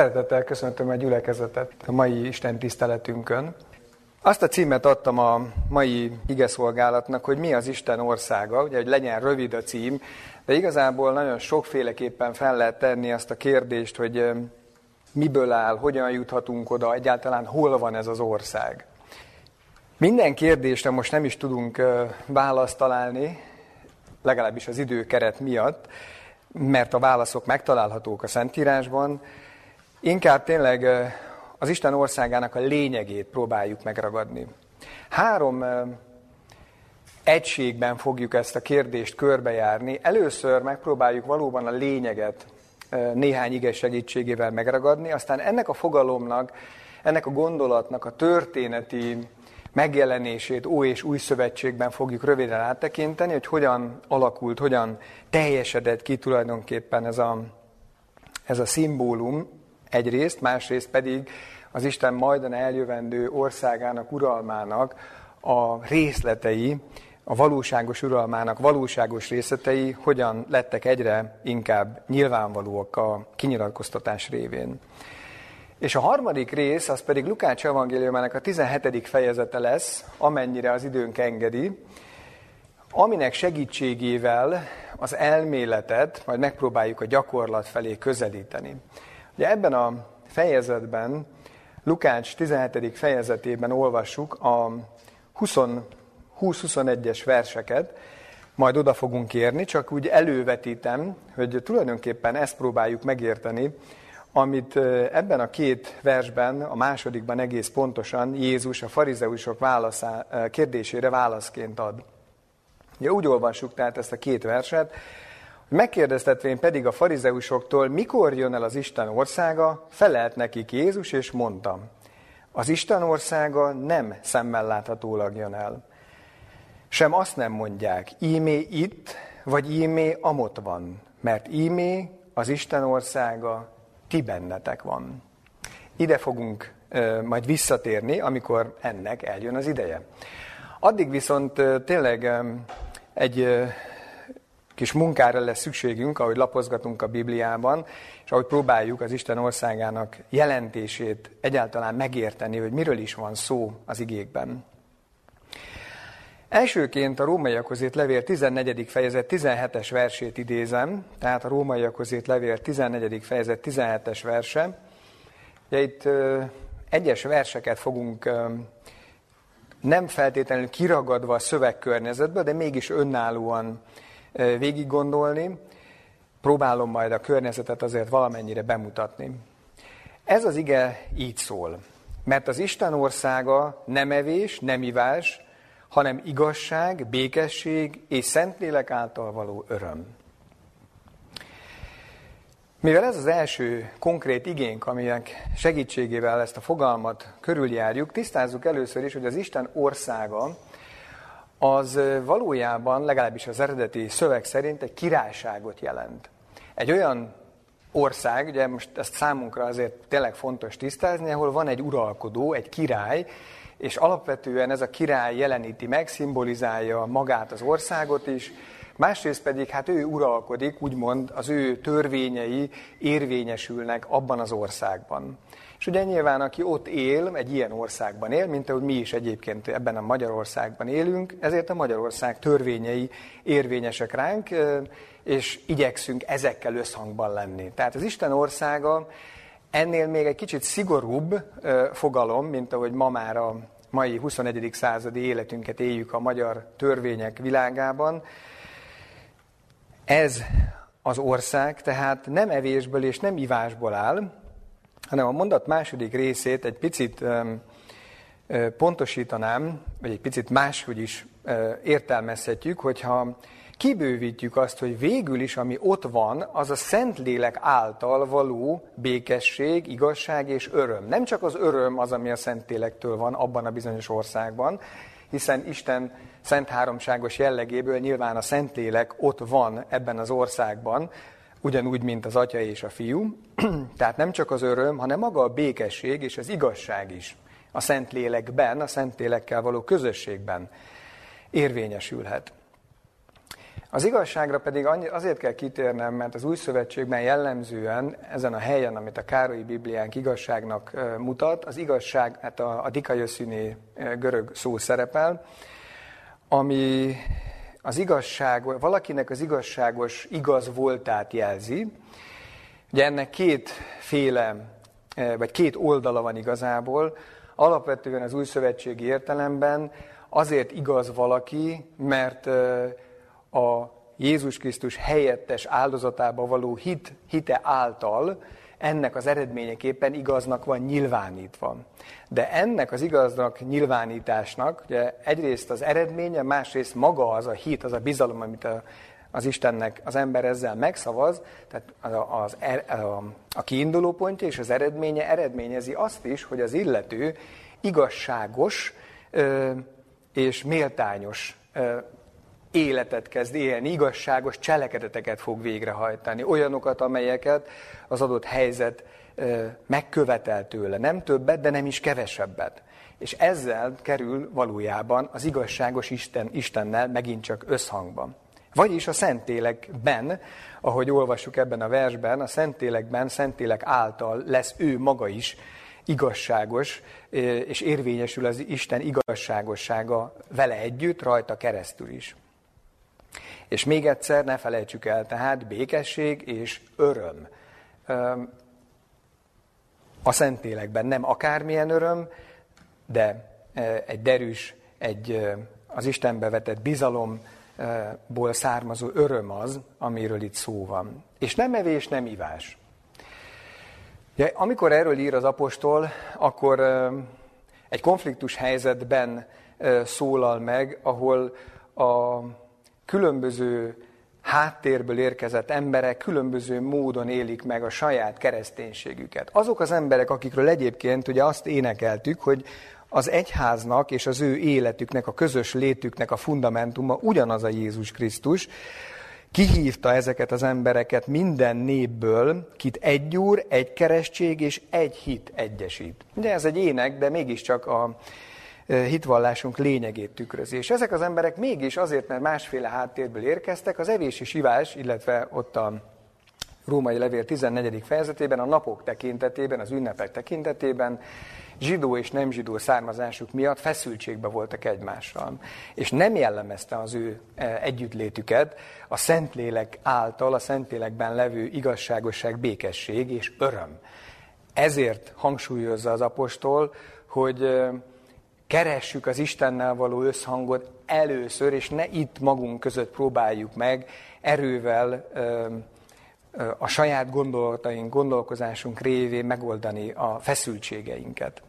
Szeretettel köszöntöm a gyülekezetet a mai Isten tiszteletünkön. Azt a címet adtam a mai igeszolgálatnak, hogy mi az Isten országa, ugye, hogy legyen rövid a cím, de igazából nagyon sokféleképpen fel lehet tenni azt a kérdést, hogy miből áll, hogyan juthatunk oda, egyáltalán hol van ez az ország. Minden kérdésre most nem is tudunk választ találni, legalábbis az időkeret miatt, mert a válaszok megtalálhatók a Szentírásban, Inkább tényleg az Isten országának a lényegét próbáljuk megragadni. Három egységben fogjuk ezt a kérdést körbejárni. Először megpróbáljuk valóban a lényeget néhány ige segítségével megragadni, aztán ennek a fogalomnak, ennek a gondolatnak a történeti megjelenését Ó és Új Szövetségben fogjuk röviden áttekinteni, hogy hogyan alakult, hogyan teljesedett ki tulajdonképpen ez a, ez a szimbólum, egyrészt, másrészt pedig az Isten majdan eljövendő országának, uralmának a részletei, a valóságos uralmának valóságos részletei hogyan lettek egyre inkább nyilvánvalóak a kinyilatkoztatás révén. És a harmadik rész, az pedig Lukács evangéliumának a 17. fejezete lesz, amennyire az időnk engedi, aminek segítségével az elméletet majd megpróbáljuk a gyakorlat felé közelíteni. Ugye ebben a fejezetben, Lukács 17. fejezetében olvassuk a 20-21-es verseket, majd oda fogunk érni, csak úgy elővetítem, hogy tulajdonképpen ezt próbáljuk megérteni, amit ebben a két versben, a másodikban egész pontosan Jézus a farizeusok válaszá, kérdésére válaszként ad. Ugye úgy olvassuk tehát ezt a két verset, Megkérdeztetvén pedig a farizeusoktól, mikor jön el az Isten országa, felelt nekik Jézus, és mondta, az Isten országa nem szemmel láthatólag jön el. Sem azt nem mondják, ímé itt, vagy ímé amott van, mert ímé az Isten országa ti bennetek van. Ide fogunk ö, majd visszatérni, amikor ennek eljön az ideje. Addig viszont ö, tényleg ö, egy kis munkára lesz szükségünk, ahogy lapozgatunk a Bibliában, és ahogy próbáljuk az Isten országának jelentését egyáltalán megérteni, hogy miről is van szó az igékben. Elsőként a rómaiakhoz írt levél 14. fejezet 17-es versét idézem, tehát a rómaiakhoz írt levél 14. fejezet 17-es verse. Ugye itt ö, egyes verseket fogunk ö, nem feltétlenül kiragadva a szövegkörnyezetből, de mégis önállóan végig gondolni, próbálom majd a környezetet azért valamennyire bemutatni. Ez az ige így szól, mert az Isten országa nem evés, nem ivás, hanem igazság, békesség és Szentlélek által való öröm. Mivel ez az első konkrét igénk, aminek segítségével ezt a fogalmat körüljárjuk, tisztázzuk először is, hogy az Isten országa az valójában, legalábbis az eredeti szöveg szerint egy királyságot jelent. Egy olyan ország, ugye most ezt számunkra azért tényleg fontos tisztázni, ahol van egy uralkodó, egy király, és alapvetően ez a király jeleníti meg, szimbolizálja magát az országot is, másrészt pedig hát ő uralkodik, úgymond az ő törvényei érvényesülnek abban az országban. És ugye nyilván, aki ott él, egy ilyen országban él, mint ahogy mi is egyébként ebben a Magyarországban élünk, ezért a Magyarország törvényei érvényesek ránk, és igyekszünk ezekkel összhangban lenni. Tehát az Isten országa ennél még egy kicsit szigorúbb fogalom, mint ahogy ma már a mai 21. századi életünket éljük a magyar törvények világában. Ez az ország tehát nem evésből és nem ivásból áll, hanem a mondat második részét egy picit pontosítanám, vagy egy picit máshogy is értelmezhetjük, hogyha kibővítjük azt, hogy végül is, ami ott van, az a Szentlélek által való békesség, igazság és öröm. Nem csak az öröm az, ami a Szentlélektől van abban a bizonyos országban, hiszen Isten szent háromságos jellegéből nyilván a Szentlélek ott van ebben az országban, ugyanúgy, mint az atya és a fiú. Tehát nem csak az öröm, hanem maga a békesség és az igazság is a Szentlélekben, a Szentlélekkel való közösségben érvényesülhet. Az igazságra pedig azért kell kitérnem, mert az új szövetségben jellemzően ezen a helyen, amit a Károlyi Bibliánk igazságnak mutat, az igazság, hát a, a dikajöszüné görög szó szerepel, ami az igazság, valakinek az igazságos igaz voltát jelzi. Ugye ennek kétféle, vagy két oldala van igazából. Alapvetően az új szövetségi értelemben azért igaz valaki, mert a Jézus Krisztus helyettes áldozatába való hit, hite által ennek az eredményeképpen igaznak van nyilvánítva. De ennek az igaznak nyilvánításnak ugye egyrészt az eredménye, másrészt maga az a hit, az a bizalom, amit a, az Istennek az ember ezzel megszavaz, tehát az, az, a, a kiinduló pontja és az eredménye eredményezi azt is, hogy az illető igazságos ö, és méltányos ö, életet kezd élni, igazságos cselekedeteket fog végrehajtani, olyanokat, amelyeket az adott helyzet megkövetel tőle. Nem többet, de nem is kevesebbet. És ezzel kerül valójában az igazságos Isten, Istennel megint csak összhangban. Vagyis a Szentélekben, ahogy olvassuk ebben a versben, a Szentélekben, Szentélek által lesz ő maga is igazságos, és érvényesül az Isten igazságossága vele együtt, rajta keresztül is. És még egyszer ne felejtsük el, tehát békesség és öröm. A Szentélekben nem akármilyen öröm, de egy derűs, egy az Istenbe vetett bizalomból származó öröm az, amiről itt szó van. És nem evés, nem ivás. Ja, amikor erről ír az apostol, akkor egy konfliktus helyzetben szólal meg, ahol a különböző háttérből érkezett emberek különböző módon élik meg a saját kereszténységüket. Azok az emberek, akikről egyébként ugye azt énekeltük, hogy az egyháznak és az ő életüknek, a közös létüknek a fundamentuma ugyanaz a Jézus Krisztus, kihívta ezeket az embereket minden népből, kit egy úr, egy keresztség és egy hit egyesít. Ugye ez egy ének, de mégiscsak a, hitvallásunk lényegét tükrözi. És ezek az emberek mégis azért, mert másféle háttérből érkeztek, az evés és ivás, illetve ott a római levél 14. fejezetében, a napok tekintetében, az ünnepek tekintetében zsidó és nem zsidó származásuk miatt feszültségbe voltak egymással. És nem jellemezte az ő együttlétüket a Szentlélek által, a Szentlélekben levő igazságosság, békesség és öröm. Ezért hangsúlyozza az apostol, hogy keressük az Istennel való összhangot először, és ne itt magunk között próbáljuk meg erővel a saját gondolataink, gondolkozásunk révén megoldani a feszültségeinket.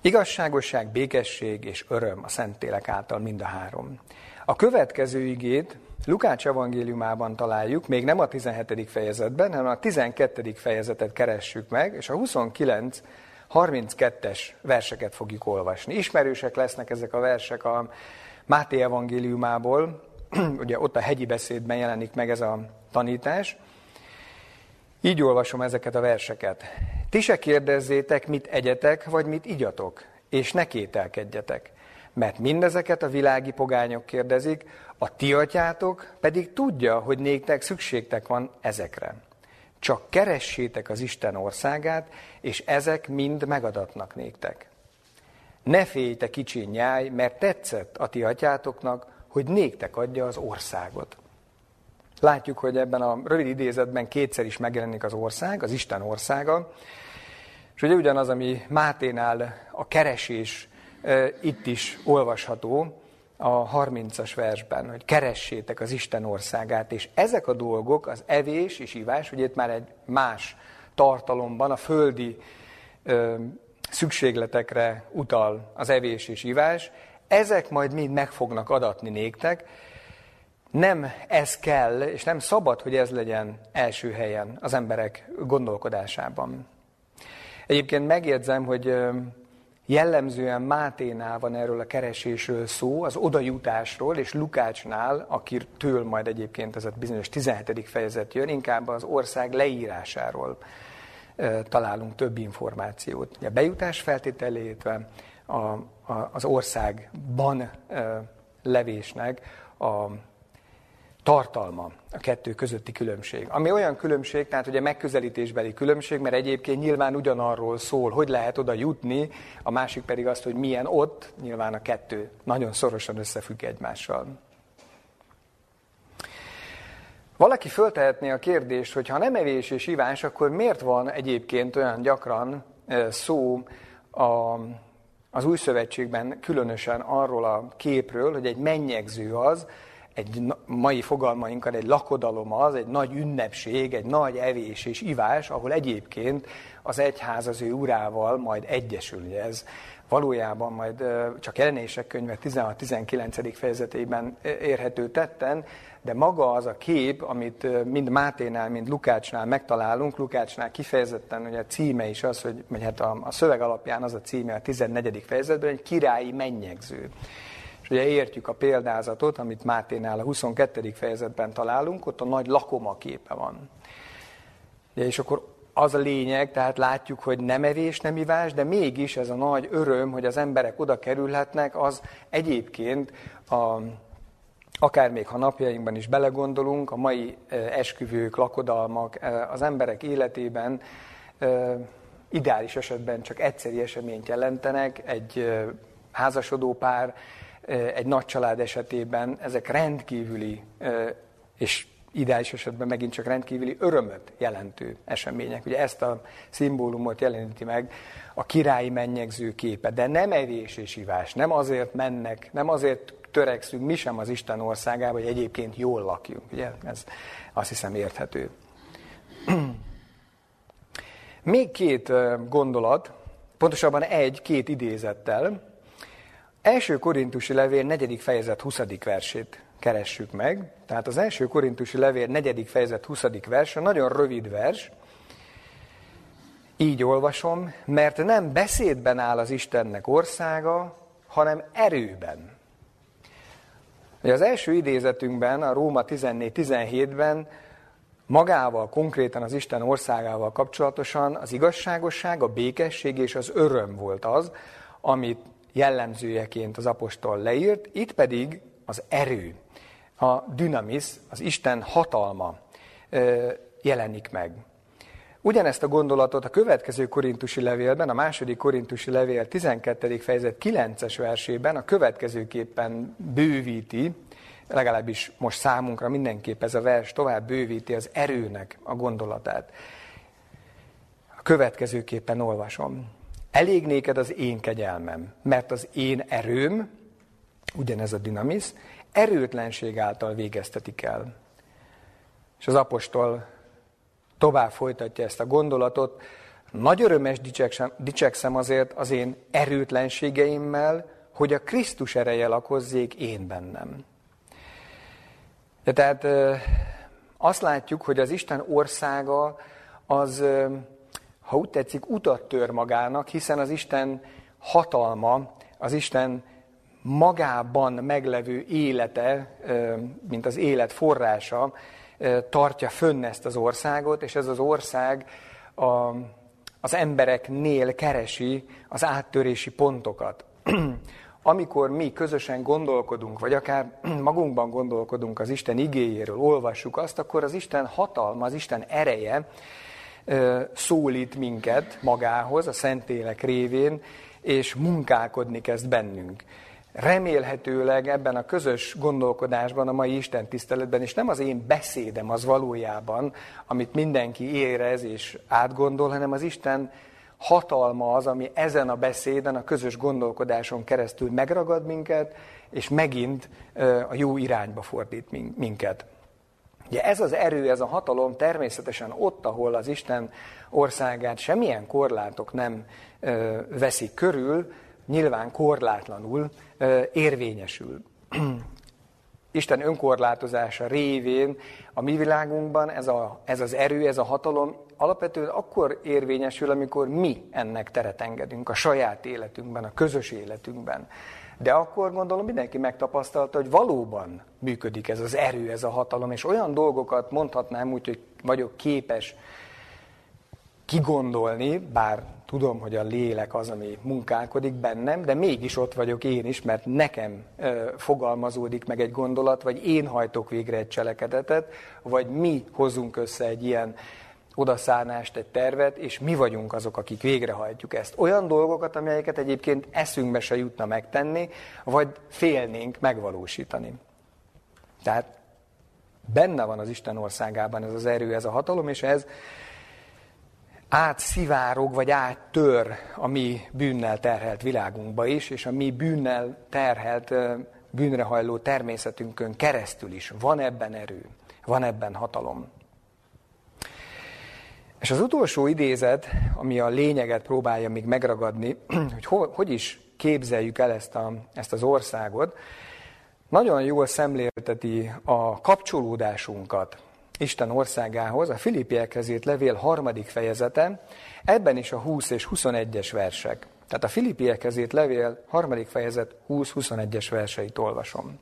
Igazságosság, békesség és öröm a Szentlélek által mind a három. A következő igét Lukács evangéliumában találjuk, még nem a 17. fejezetben, hanem a 12. fejezetet keressük meg, és a 29 32-es verseket fogjuk olvasni. Ismerősek lesznek ezek a versek a Máté evangéliumából, ugye ott a hegyi beszédben jelenik meg ez a tanítás. Így olvasom ezeket a verseket. Ti se kérdezzétek, mit egyetek, vagy mit igyatok, és ne kételkedjetek. Mert mindezeket a világi pogányok kérdezik, a ti atyátok pedig tudja, hogy néktek szükségtek van ezekre. Csak keressétek az Isten országát, és ezek mind megadatnak néktek. Ne félj, te kicsi nyáj, mert tetszett a ti atyátoknak, hogy néktek adja az országot. Látjuk, hogy ebben a rövid idézetben kétszer is megjelenik az ország, az Isten országa, és ugye ugyanaz, ami Máténál a keresés itt is olvasható, a 30-as versben, hogy keressétek az Isten országát, és ezek a dolgok, az evés és ivás, ugye itt már egy más tartalomban, a földi ö, szükségletekre utal az evés és ivás, ezek majd mind meg fognak adatni néktek, nem ez kell, és nem szabad, hogy ez legyen első helyen az emberek gondolkodásában. Egyébként megjegyzem, hogy Jellemzően Máténál van erről a keresésről szó, az odajutásról, és Lukácsnál, akitől majd egyébként ez a bizonyos 17. fejezet jön, inkább az ország leírásáról találunk több információt. A bejutás feltételét, a, a, az országban levésnek a tartalma, a kettő közötti különbség. Ami olyan különbség, tehát ugye megközelítésbeli különbség, mert egyébként nyilván ugyanarról szól, hogy lehet oda jutni, a másik pedig azt, hogy milyen ott, nyilván a kettő nagyon szorosan összefügg egymással. Valaki föltehetné a kérdést, hogy ha nem evés és ivás, akkor miért van egyébként olyan gyakran szó a, az új szövetségben különösen arról a képről, hogy egy mennyegző az, egy mai fogalmainkkal egy lakodalom az, egy nagy ünnepség, egy nagy evés és ivás, ahol egyébként az egyház az ő urával majd egyesül. Ez valójában majd csak jelenések könyve 16-19. fejezetében érhető tetten, de maga az a kép, amit mind Máténál, mind Lukácsnál megtalálunk, Lukácsnál kifejezetten ugye a címe is az, hogy, vagy hát a, a szöveg alapján az a címe a 14. fejezetben, egy királyi mennyegző. Ugye értjük a példázatot, amit Máténál a 22. fejezetben találunk, ott a nagy lakoma képe van. Ugye, és akkor az a lényeg, tehát látjuk, hogy nem evés, nem ivás, de mégis ez a nagy öröm, hogy az emberek oda kerülhetnek, az egyébként a, akár még ha napjainkban is belegondolunk, a mai esküvők, lakodalmak az emberek életében ideális esetben csak egyszeri eseményt jelentenek, egy házasodó pár, egy nagy család esetében ezek rendkívüli és ideális esetben megint csak rendkívüli örömöt jelentő események. Ugye ezt a szimbólumot jeleníti meg a királyi mennyegző képe, de nem evés és ivás, nem azért mennek, nem azért törekszünk mi sem az Isten országába, hogy egyébként jól lakjunk. Ugye? Ez azt hiszem érthető. Még két gondolat, pontosabban egy-két idézettel. Első korintusi levél negyedik fejezet 20. versét keressük meg. Tehát az első korintusi levél negyedik fejezet 20. vers, nagyon rövid vers. Így olvasom, mert nem beszédben áll az Istennek országa, hanem erőben. Ugye az első idézetünkben, a Róma 14-17-ben magával, konkrétan az Isten országával kapcsolatosan az igazságosság, a békesség és az öröm volt az, amit jellemzőjeként az apostol leírt, itt pedig az erő, a dynamis, az Isten hatalma jelenik meg. Ugyanezt a gondolatot a következő korintusi levélben, a második korintusi levél 12. fejezet 9-es versében a következőképpen bővíti, legalábbis most számunkra mindenképp ez a vers tovább bővíti az erőnek a gondolatát. A következőképpen olvasom. Elég néked az én kegyelmem, mert az én erőm, ugyanez a dinamis, erőtlenség által végeztetik el. És az apostol tovább folytatja ezt a gondolatot. Nagy örömes dicsekszem, azért az én erőtlenségeimmel, hogy a Krisztus ereje lakozzék én bennem. De tehát azt látjuk, hogy az Isten országa az, ha úgy tetszik, utat tör magának, hiszen az Isten hatalma, az Isten magában meglevő élete, mint az élet forrása, tartja fönn ezt az országot, és ez az ország a, az embereknél keresi az áttörési pontokat. Amikor mi közösen gondolkodunk, vagy akár magunkban gondolkodunk az Isten igéjéről, olvassuk azt, akkor az Isten hatalma, az Isten ereje szólít minket magához, a Szentélek révén, és munkálkodni kezd bennünk remélhetőleg ebben a közös gondolkodásban, a mai Isten tiszteletben, és nem az én beszédem az valójában, amit mindenki érez és átgondol, hanem az Isten hatalma az, ami ezen a beszéden, a közös gondolkodáson keresztül megragad minket, és megint a jó irányba fordít minket. Ugye ez az erő, ez a hatalom természetesen ott, ahol az Isten országát semmilyen korlátok nem veszik körül, nyilván korlátlanul érvényesül. Isten önkorlátozása révén a mi világunkban ez, a, ez az erő, ez a hatalom alapvetően akkor érvényesül, amikor mi ennek teret engedünk a saját életünkben, a közös életünkben. De akkor gondolom mindenki megtapasztalta, hogy valóban működik ez az erő, ez a hatalom, és olyan dolgokat mondhatnám úgy, hogy vagyok képes kigondolni, bár tudom, hogy a lélek az, ami munkálkodik bennem, de mégis ott vagyok én is, mert nekem ö, fogalmazódik meg egy gondolat, vagy én hajtok végre egy cselekedetet, vagy mi hozunk össze egy ilyen odaszárnást, egy tervet, és mi vagyunk azok, akik végrehajtjuk ezt. Olyan dolgokat, amelyeket egyébként eszünkbe se jutna megtenni, vagy félnénk megvalósítani. Tehát benne van az Isten országában ez az erő, ez a hatalom, és ez átszivárog, vagy áttör a mi bűnnel terhelt világunkba is, és a mi bűnnel terhelt, bűnrehajló természetünkön keresztül is. Van ebben erő, van ebben hatalom. És az utolsó idézet, ami a lényeget próbálja még megragadni, hogy ho, hogy is képzeljük el ezt, a, ezt az országot, nagyon jól szemlélteti a kapcsolódásunkat Isten országához, a Filippiekhez írt levél harmadik fejezete, ebben is a 20 és 21-es versek. Tehát a Filippiekhez írt levél harmadik fejezet 20-21-es verseit olvasom,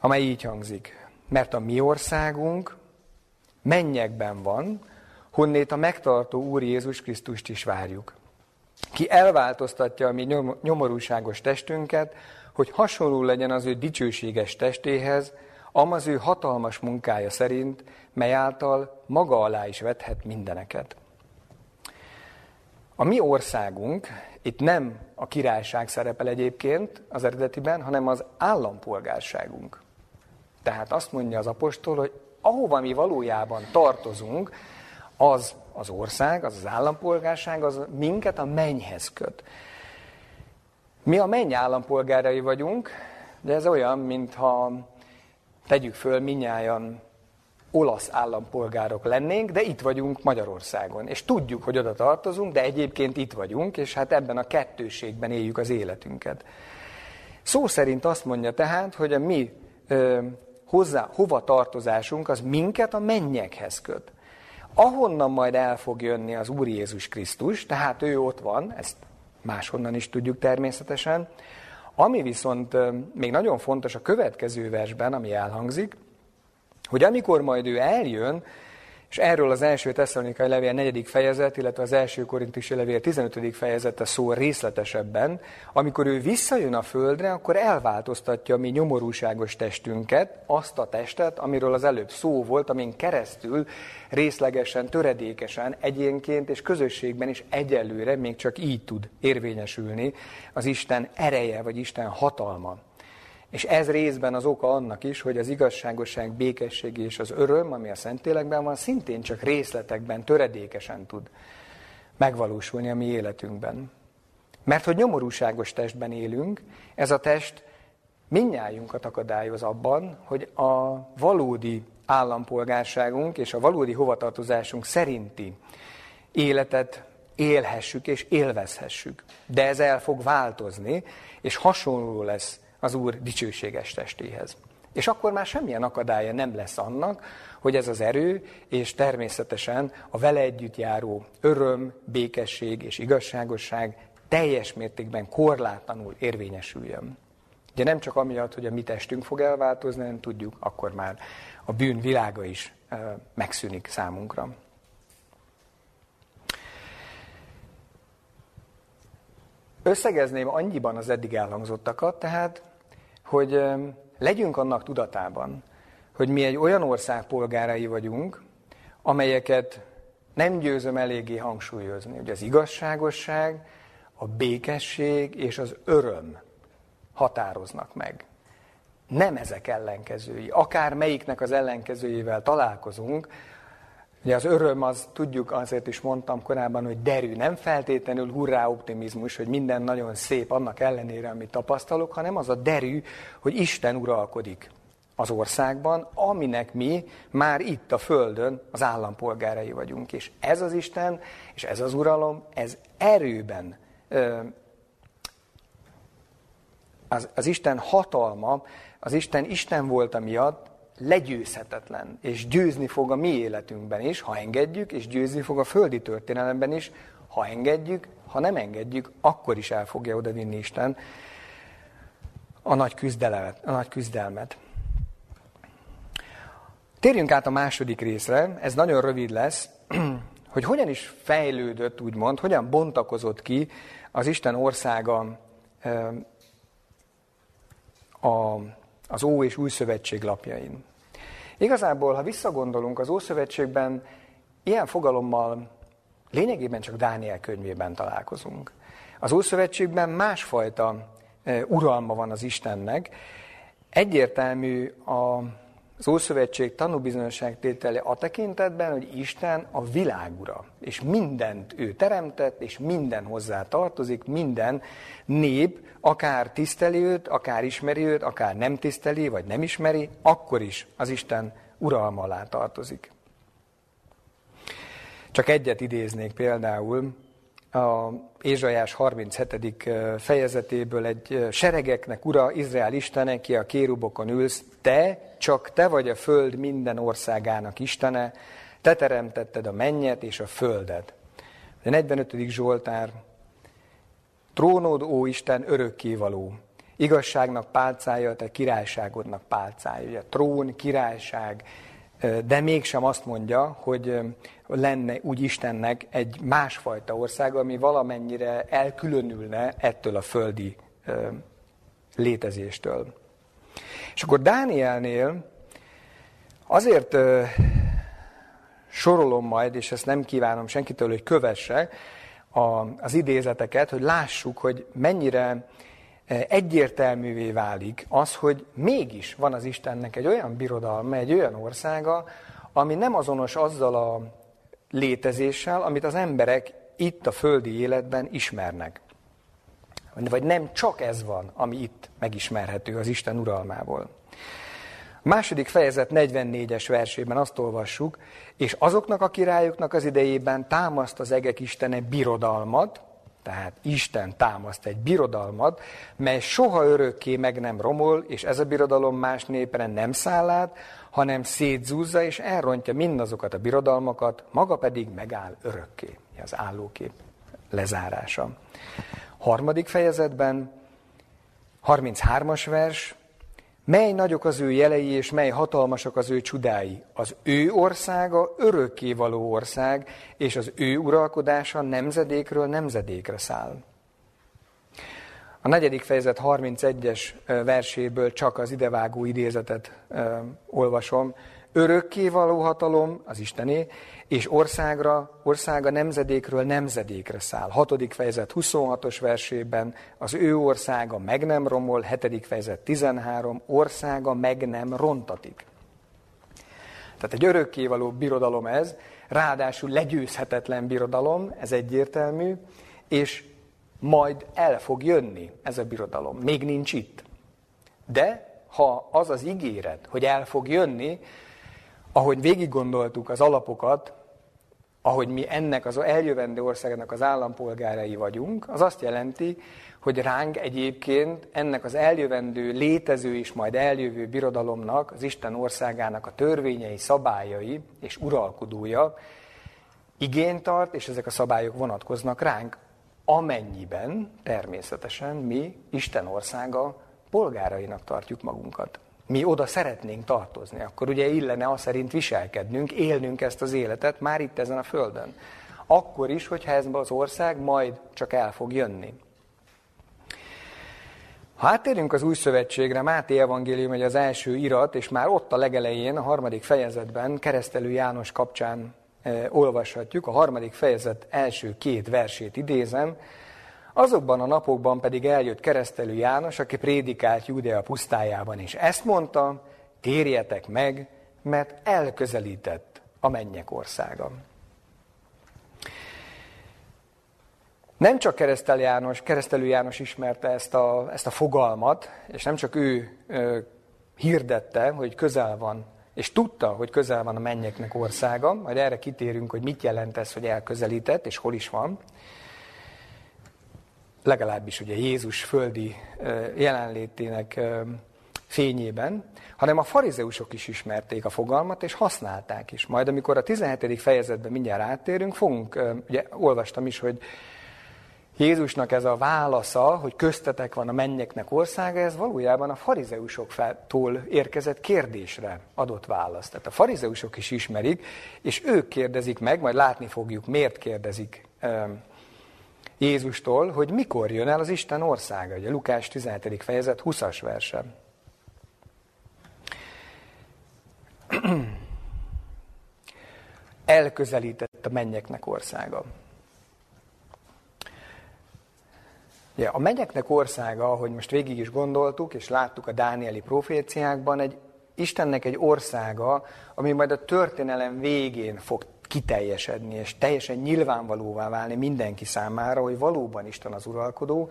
amely így hangzik. Mert a mi országunk mennyekben van, honnét a megtartó Úr Jézus Krisztust is várjuk. Ki elváltoztatja a mi nyomorúságos testünket, hogy hasonló legyen az ő dicsőséges testéhez, amaz ő hatalmas munkája szerint, mely által maga alá is vethet mindeneket. A mi országunk, itt nem a királyság szerepel egyébként az eredetiben, hanem az állampolgárságunk. Tehát azt mondja az apostol, hogy ahova mi valójában tartozunk, az az ország, az az állampolgárság, az minket a mennyhez köt. Mi a menny állampolgárai vagyunk, de ez olyan, mintha tegyük föl minnyáján olasz állampolgárok lennénk, de itt vagyunk Magyarországon. És tudjuk, hogy oda tartozunk, de egyébként itt vagyunk, és hát ebben a kettőségben éljük az életünket. Szó szerint azt mondja tehát, hogy a mi ö, hozzá, hova tartozásunk az minket a mennyekhez köt. Ahonnan majd el fog jönni az Úr Jézus Krisztus, tehát ő ott van, ezt máshonnan is tudjuk természetesen. Ami viszont még nagyon fontos a következő versben, ami elhangzik, hogy amikor majd ő eljön, és erről az első tesszalonikai levél 4. fejezet, illetve az első korintusi levél 15. fejezete szól részletesebben, amikor ő visszajön a földre, akkor elváltoztatja a mi nyomorúságos testünket, azt a testet, amiről az előbb szó volt, amin keresztül részlegesen, töredékesen, egyénként és közösségben is egyelőre még csak így tud érvényesülni az Isten ereje, vagy Isten hatalma. És ez részben az oka annak is, hogy az igazságosság, békesség és az öröm, ami a Szentélekben van, szintén csak részletekben, töredékesen tud megvalósulni a mi életünkben. Mert hogy nyomorúságos testben élünk, ez a test minnyájunkat akadályoz abban, hogy a valódi állampolgárságunk és a valódi hovatartozásunk szerinti életet élhessük és élvezhessük. De ez el fog változni, és hasonló lesz az Úr dicsőséges testéhez. És akkor már semmilyen akadálya nem lesz annak, hogy ez az erő, és természetesen a vele együtt járó öröm, békesség és igazságosság teljes mértékben korlátlanul érvényesüljön. Ugye nem csak amiatt, hogy a mi testünk fog elváltozni, nem tudjuk, akkor már a bűn világa is megszűnik számunkra. Összegezném annyiban az eddig elhangzottakat, tehát hogy legyünk annak tudatában, hogy mi egy olyan ország polgárai vagyunk, amelyeket nem győzöm eléggé hangsúlyozni, hogy az igazságosság, a békesség és az öröm határoznak meg. Nem ezek ellenkezői. Akár melyiknek az ellenkezőjével találkozunk, Ugye az öröm, az tudjuk, azért is mondtam korábban, hogy derű, nem feltétlenül hurrá optimizmus, hogy minden nagyon szép annak ellenére, amit tapasztalok, hanem az a derű, hogy Isten uralkodik az országban, aminek mi már itt a Földön az állampolgárai vagyunk. És ez az Isten, és ez az uralom, ez erőben, az, az Isten hatalma, az Isten Isten volt miatt, legyőzhetetlen, és győzni fog a mi életünkben is, ha engedjük, és győzni fog a földi történelemben is, ha engedjük, ha nem engedjük, akkor is el fogja odavinni Isten a nagy küzdelmet. A nagy küzdelmet. Térjünk át a második részre, ez nagyon rövid lesz, hogy hogyan is fejlődött, úgymond, hogyan bontakozott ki az Isten országa a, az Ó és Új Szövetség lapjain. Igazából, ha visszagondolunk, az Ószövetségben ilyen fogalommal lényegében csak Dániel könyvében találkozunk. Az Ószövetségben másfajta uralma van az Istennek. Egyértelmű a az Ószövetség tanúbizonyosságtétele a tekintetben, hogy Isten a világura, és mindent ő teremtett, és minden hozzá tartozik, minden nép akár tiszteli őt, akár ismeri őt, akár nem tiszteli, vagy nem ismeri, akkor is az Isten uralma alá tartozik. Csak egyet idéznék például, a Ézsajás 37. fejezetéből egy seregeknek ura, Izrael Istene, ki a kérubokon ülsz, te, csak te vagy a föld minden országának Istene, te teremtetted a mennyet és a földet. A 45. Zsoltár, trónod, ó Isten, örökkévaló, igazságnak pálcája, te királyságodnak pálcája. Ugye, trón, királyság, de mégsem azt mondja, hogy lenne úgy Istennek egy másfajta ország, ami valamennyire elkülönülne ettől a földi létezéstől. És akkor Dánielnél azért sorolom majd, és ezt nem kívánom senkitől, hogy kövesse az idézeteket, hogy lássuk, hogy mennyire egyértelművé válik az, hogy mégis van az Istennek egy olyan birodalma, egy olyan országa, ami nem azonos azzal a létezéssel, amit az emberek itt a földi életben ismernek. Vagy nem csak ez van, ami itt megismerhető az Isten uralmából. A második fejezet 44-es versében azt olvassuk, és azoknak a királyoknak az idejében támaszt az egek istene birodalmat, tehát Isten támaszt egy birodalmat, mely soha örökké meg nem romol, és ez a birodalom más népre nem száll át, hanem szétzúzza és elrontja mindazokat a birodalmakat, maga pedig megáll örökké. Az állókép lezárása. Harmadik fejezetben, 33-as vers, mely nagyok az ő jelei, és mely hatalmasak az ő csodái. Az ő országa örökkévaló ország, és az ő uralkodása nemzedékről nemzedékre száll. A negyedik fejezet 31-es verséből csak az idevágó idézetet olvasom. Örökké való hatalom, az Istené, és országra, országa nemzedékről nemzedékre száll. Hatodik fejezet 26-os versében az ő országa meg nem romol, hetedik fejezet 13, országa meg nem rontatik. Tehát egy örökkévaló birodalom ez, ráadásul legyőzhetetlen birodalom, ez egyértelmű, és majd el fog jönni ez a birodalom. Még nincs itt. De ha az az ígéret, hogy el fog jönni, ahogy végig gondoltuk az alapokat, ahogy mi ennek az eljövendő országnak az állampolgárai vagyunk, az azt jelenti, hogy ránk egyébként ennek az eljövendő, létező és majd eljövő birodalomnak, az Isten országának a törvényei, szabályai és uralkodója igényt tart, és ezek a szabályok vonatkoznak ránk, amennyiben természetesen mi Isten országa polgárainak tartjuk magunkat. Mi oda szeretnénk tartozni, akkor ugye illene azt szerint viselkednünk, élnünk ezt az életet már itt ezen a földön. Akkor is, hogyha ez az ország majd csak el fog jönni. Ha áttérünk az új szövetségre, Máté evangélium egy az első irat, és már ott a legelején, a harmadik fejezetben, keresztelő János kapcsán olvashatjuk, a harmadik fejezet első két versét idézem, Azokban a napokban pedig eljött keresztelő János, aki prédikált Judea pusztájában, és ezt mondta, térjetek meg, mert elközelített a mennyek országa. Nem csak keresztelő János, keresztelő János ismerte ezt a, ezt a fogalmat, és nem csak ő ö, hirdette, hogy közel van és tudta, hogy közel van a mennyeknek országa, majd erre kitérünk, hogy mit jelent ez, hogy elközelített, és hol is van. Legalábbis ugye Jézus földi jelenlétének fényében, hanem a farizeusok is ismerték a fogalmat, és használták is. Majd amikor a 17. fejezetben mindjárt áttérünk, fogunk, ugye olvastam is, hogy Jézusnak ez a válasza, hogy köztetek van a mennyeknek országa, ez valójában a farizeusoktól érkezett kérdésre adott választ. Tehát a farizeusok is ismerik, és ők kérdezik meg, majd látni fogjuk, miért kérdezik Jézustól, hogy mikor jön el az Isten országa. Ugye Lukás 17. fejezet 20-as verse. Elközelített a mennyeknek országa. Ja, a mennyeknek országa, ahogy most végig is gondoltuk, és láttuk a dánieli proféciákban, egy Istennek egy országa, ami majd a történelem végén fog kiteljesedni, és teljesen nyilvánvalóvá válni mindenki számára, hogy valóban Isten az uralkodó,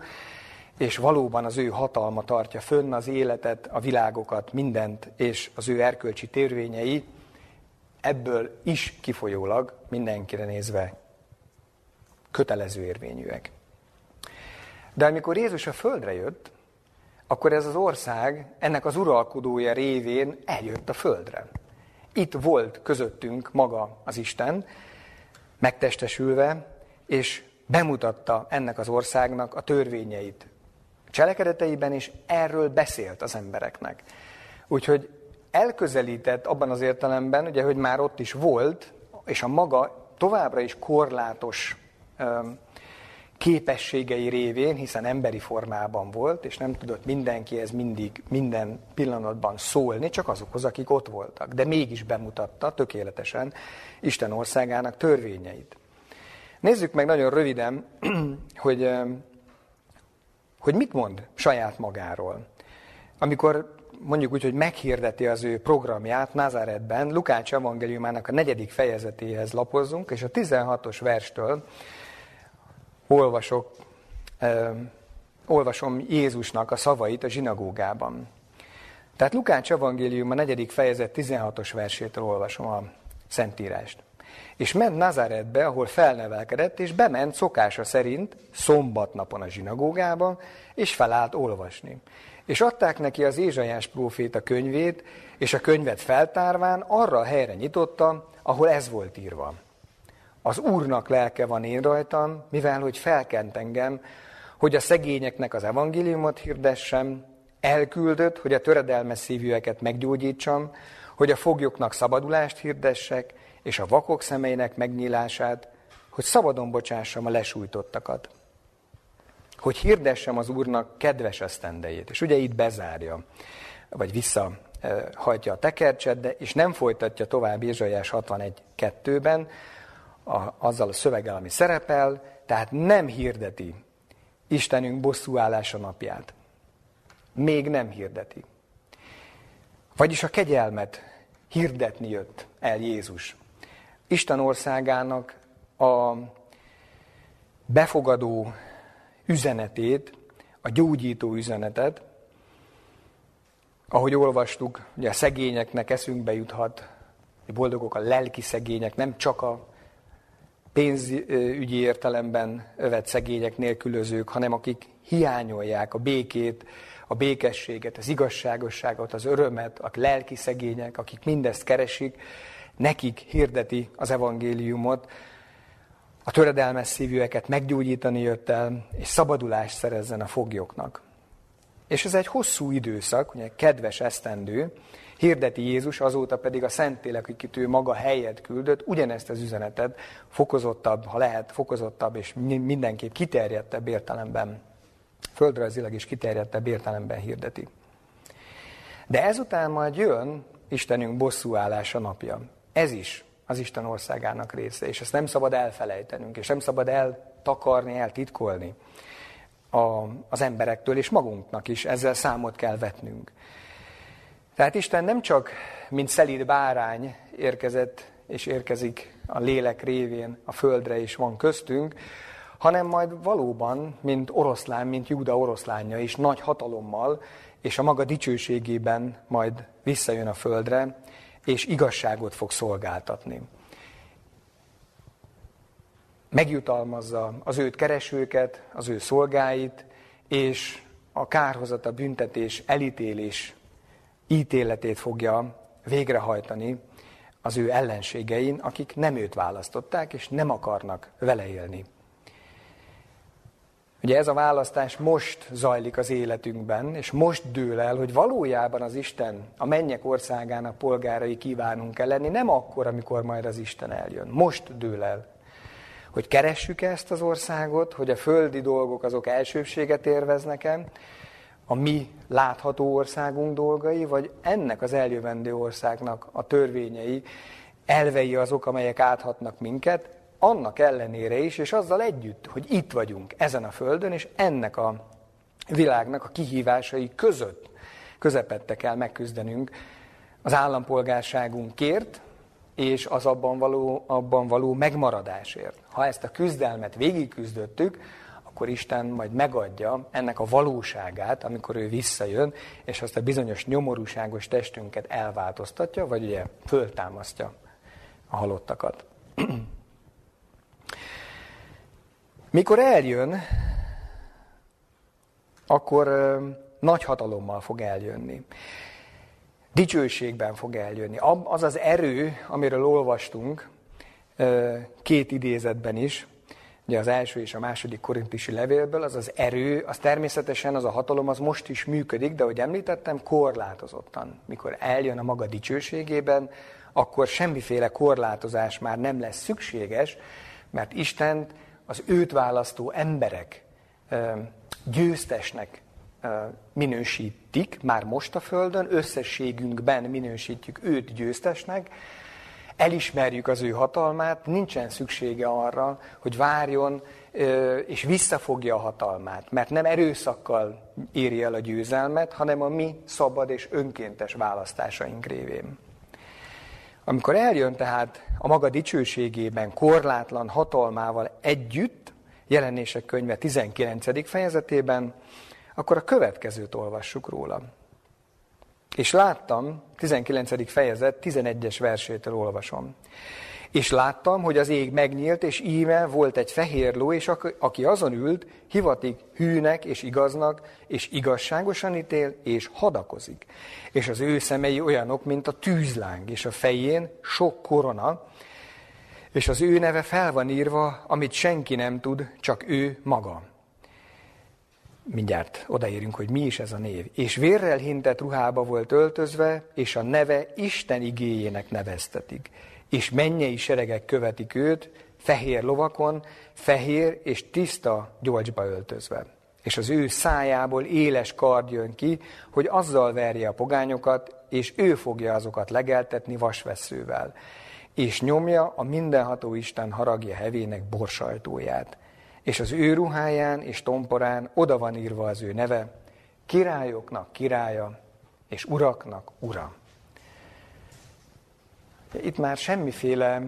és valóban az ő hatalma tartja fönn az életet, a világokat, mindent, és az ő erkölcsi törvényei ebből is kifolyólag mindenkire nézve kötelező érvényűek. De amikor Jézus a földre jött, akkor ez az ország ennek az uralkodója révén eljött a földre. Itt volt közöttünk maga az Isten, megtestesülve, és bemutatta ennek az országnak a törvényeit cselekedeteiben, és erről beszélt az embereknek. Úgyhogy elközelített abban az értelemben, ugye, hogy már ott is volt, és a maga továbbra is korlátos képességei révén, hiszen emberi formában volt, és nem tudott mindenkihez mindig, minden pillanatban szólni, csak azokhoz, akik ott voltak. De mégis bemutatta tökéletesen Isten országának törvényeit. Nézzük meg nagyon röviden, hogy, hogy mit mond saját magáról. Amikor mondjuk úgy, hogy meghirdeti az ő programját Nazaretben, Lukács evangéliumának a negyedik fejezetéhez lapozzunk, és a 16-os verstől olvasok, eh, olvasom Jézusnak a szavait a zsinagógában. Tehát Lukács evangélium a negyedik fejezet 16-os versétől olvasom a Szentírást. És ment Nazaretbe, ahol felnevelkedett, és bement szokása szerint szombatnapon a zsinagógába, és felállt olvasni. És adták neki az Ézsajás próféta könyvét, és a könyvet feltárván arra a helyre nyitotta, ahol ez volt írva. Az Úrnak lelke van én rajtam, mivel hogy felkent engem, hogy a szegényeknek az evangéliumot hirdessem, elküldött, hogy a töredelmes szívűeket meggyógyítsam, hogy a foglyoknak szabadulást hirdessek, és a vakok szemeinek megnyílását, hogy szabadon bocsássam a lesújtottakat. Hogy hirdessem az Úrnak kedves esztendejét. És ugye itt bezárja, vagy visszahajtja a tekercset, de, és nem folytatja tovább Ézsaiás 61.2-ben, a, azzal a szöveggel, ami szerepel, tehát nem hirdeti Istenünk bosszúállása napját. Még nem hirdeti. Vagyis a kegyelmet hirdetni jött el Jézus. Isten országának a befogadó üzenetét, a gyógyító üzenetet, ahogy olvastuk, ugye a szegényeknek eszünkbe juthat, hogy boldogok a lelki szegények, nem csak a pénzügyi értelemben övet szegények, nélkülözők, hanem akik hiányolják a békét, a békességet, az igazságosságot, az örömet, a lelki szegények, akik mindezt keresik, nekik hirdeti az evangéliumot, a töredelmes szívűeket meggyógyítani jött el, és szabadulást szerezzen a foglyoknak. És ez egy hosszú időszak, ugye kedves esztendő, hirdeti Jézus, azóta pedig a Szentlélek, akit ő maga helyet küldött, ugyanezt az üzenetet fokozottabb, ha lehet, fokozottabb és mindenképp kiterjedtebb értelemben, földrajzilag is kiterjedtebb értelemben hirdeti. De ezután majd jön Istenünk bosszúállása napja. Ez is az Isten országának része, és ezt nem szabad elfelejtenünk, és nem szabad eltakarni, eltitkolni a, az emberektől, és magunknak is ezzel számot kell vetnünk. Tehát Isten nem csak, mint szelíd bárány érkezett és érkezik a lélek révén a földre és van köztünk, hanem majd valóban, mint oroszlán, mint Júda oroszlánja is nagy hatalommal és a maga dicsőségében majd visszajön a földre, és igazságot fog szolgáltatni. Megjutalmazza az őt keresőket, az ő szolgáit, és a kárhozat, a büntetés, elítélés ítéletét fogja végrehajtani az ő ellenségein, akik nem őt választották, és nem akarnak vele élni. Ugye ez a választás most zajlik az életünkben, és most dől el, hogy valójában az Isten a mennyek országának polgárai kívánunk-e lenni, nem akkor, amikor majd az Isten eljön. Most dől el. Hogy keressük ezt az országot, hogy a földi dolgok azok elsőbséget érveznek-e, a mi látható országunk dolgai, vagy ennek az eljövendő országnak a törvényei, elvei azok, amelyek áthatnak minket, annak ellenére is, és azzal együtt, hogy itt vagyunk ezen a földön, és ennek a világnak a kihívásai között közepette kell megküzdenünk az állampolgárságunkért, és az abban való, abban való megmaradásért. Ha ezt a küzdelmet végigküzdöttük, akkor Isten majd megadja ennek a valóságát, amikor ő visszajön, és azt a bizonyos nyomorúságos testünket elváltoztatja, vagy ugye föltámasztja a halottakat. Mikor eljön, akkor nagy hatalommal fog eljönni. Dicsőségben fog eljönni. Az az erő, amiről olvastunk két idézetben is, ugye az első és a második korintisi levélből, az az erő, az természetesen, az a hatalom, az most is működik, de ahogy említettem, korlátozottan. Mikor eljön a maga dicsőségében, akkor semmiféle korlátozás már nem lesz szükséges, mert Isten az őt választó emberek győztesnek minősítik, már most a Földön, összességünkben minősítjük őt győztesnek, elismerjük az ő hatalmát, nincsen szüksége arra, hogy várjon és visszafogja a hatalmát, mert nem erőszakkal éri el a győzelmet, hanem a mi szabad és önkéntes választásaink révén. Amikor eljön tehát a maga dicsőségében, korlátlan hatalmával együtt, jelenések könyve 19. fejezetében, akkor a következőt olvassuk róla. És láttam, 19. fejezet, 11-es versétől olvasom. És láttam, hogy az ég megnyílt, és íme volt egy fehér ló, és aki azon ült, hivatik hűnek és igaznak, és igazságosan ítél, és hadakozik. És az ő szemei olyanok, mint a tűzláng, és a fején sok korona, és az ő neve fel van írva, amit senki nem tud, csak ő maga. Mindjárt odaérünk, hogy mi is ez a név. És vérrel hintett ruhába volt öltözve, és a neve Isten igéjének neveztetik és mennyei seregek követik őt, fehér lovakon, fehér és tiszta gyolcsba öltözve. És az ő szájából éles kard jön ki, hogy azzal verje a pogányokat, és ő fogja azokat legeltetni vasveszővel. És nyomja a mindenható Isten haragja hevének borsajtóját. És az ő ruháján és tomporán oda van írva az ő neve, királyoknak királya, és uraknak ura. Itt már semmiféle,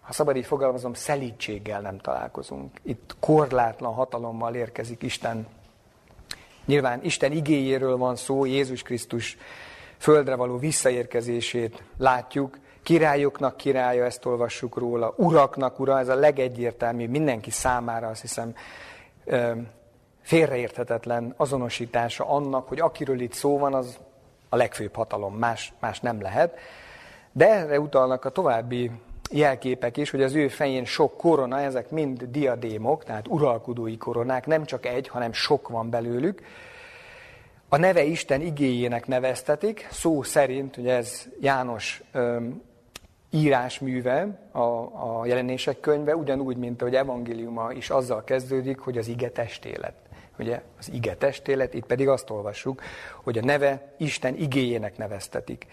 ha szabad így fogalmazom, szelítséggel nem találkozunk. Itt korlátlan hatalommal érkezik Isten. Nyilván Isten igéjéről van szó, Jézus Krisztus földre való visszaérkezését látjuk, királyoknak királya, ezt olvassuk róla, uraknak ura, ez a legegyértelműbb mindenki számára, azt hiszem, félreérthetetlen azonosítása annak, hogy akiről itt szó van, az a legfőbb hatalom, más, más nem lehet. De erre utalnak a további jelképek is, hogy az ő fején sok korona, ezek mind diadémok, tehát uralkodói koronák, nem csak egy, hanem sok van belőlük. A neve Isten igéjének neveztetik, szó szerint, ugye ez János írásműve, a, a jelenések könyve, ugyanúgy, mint ahogy evangéliuma is azzal kezdődik, hogy az ige testélet. Ugye az ige testélet, itt pedig azt olvassuk, hogy a neve Isten igéjének neveztetik.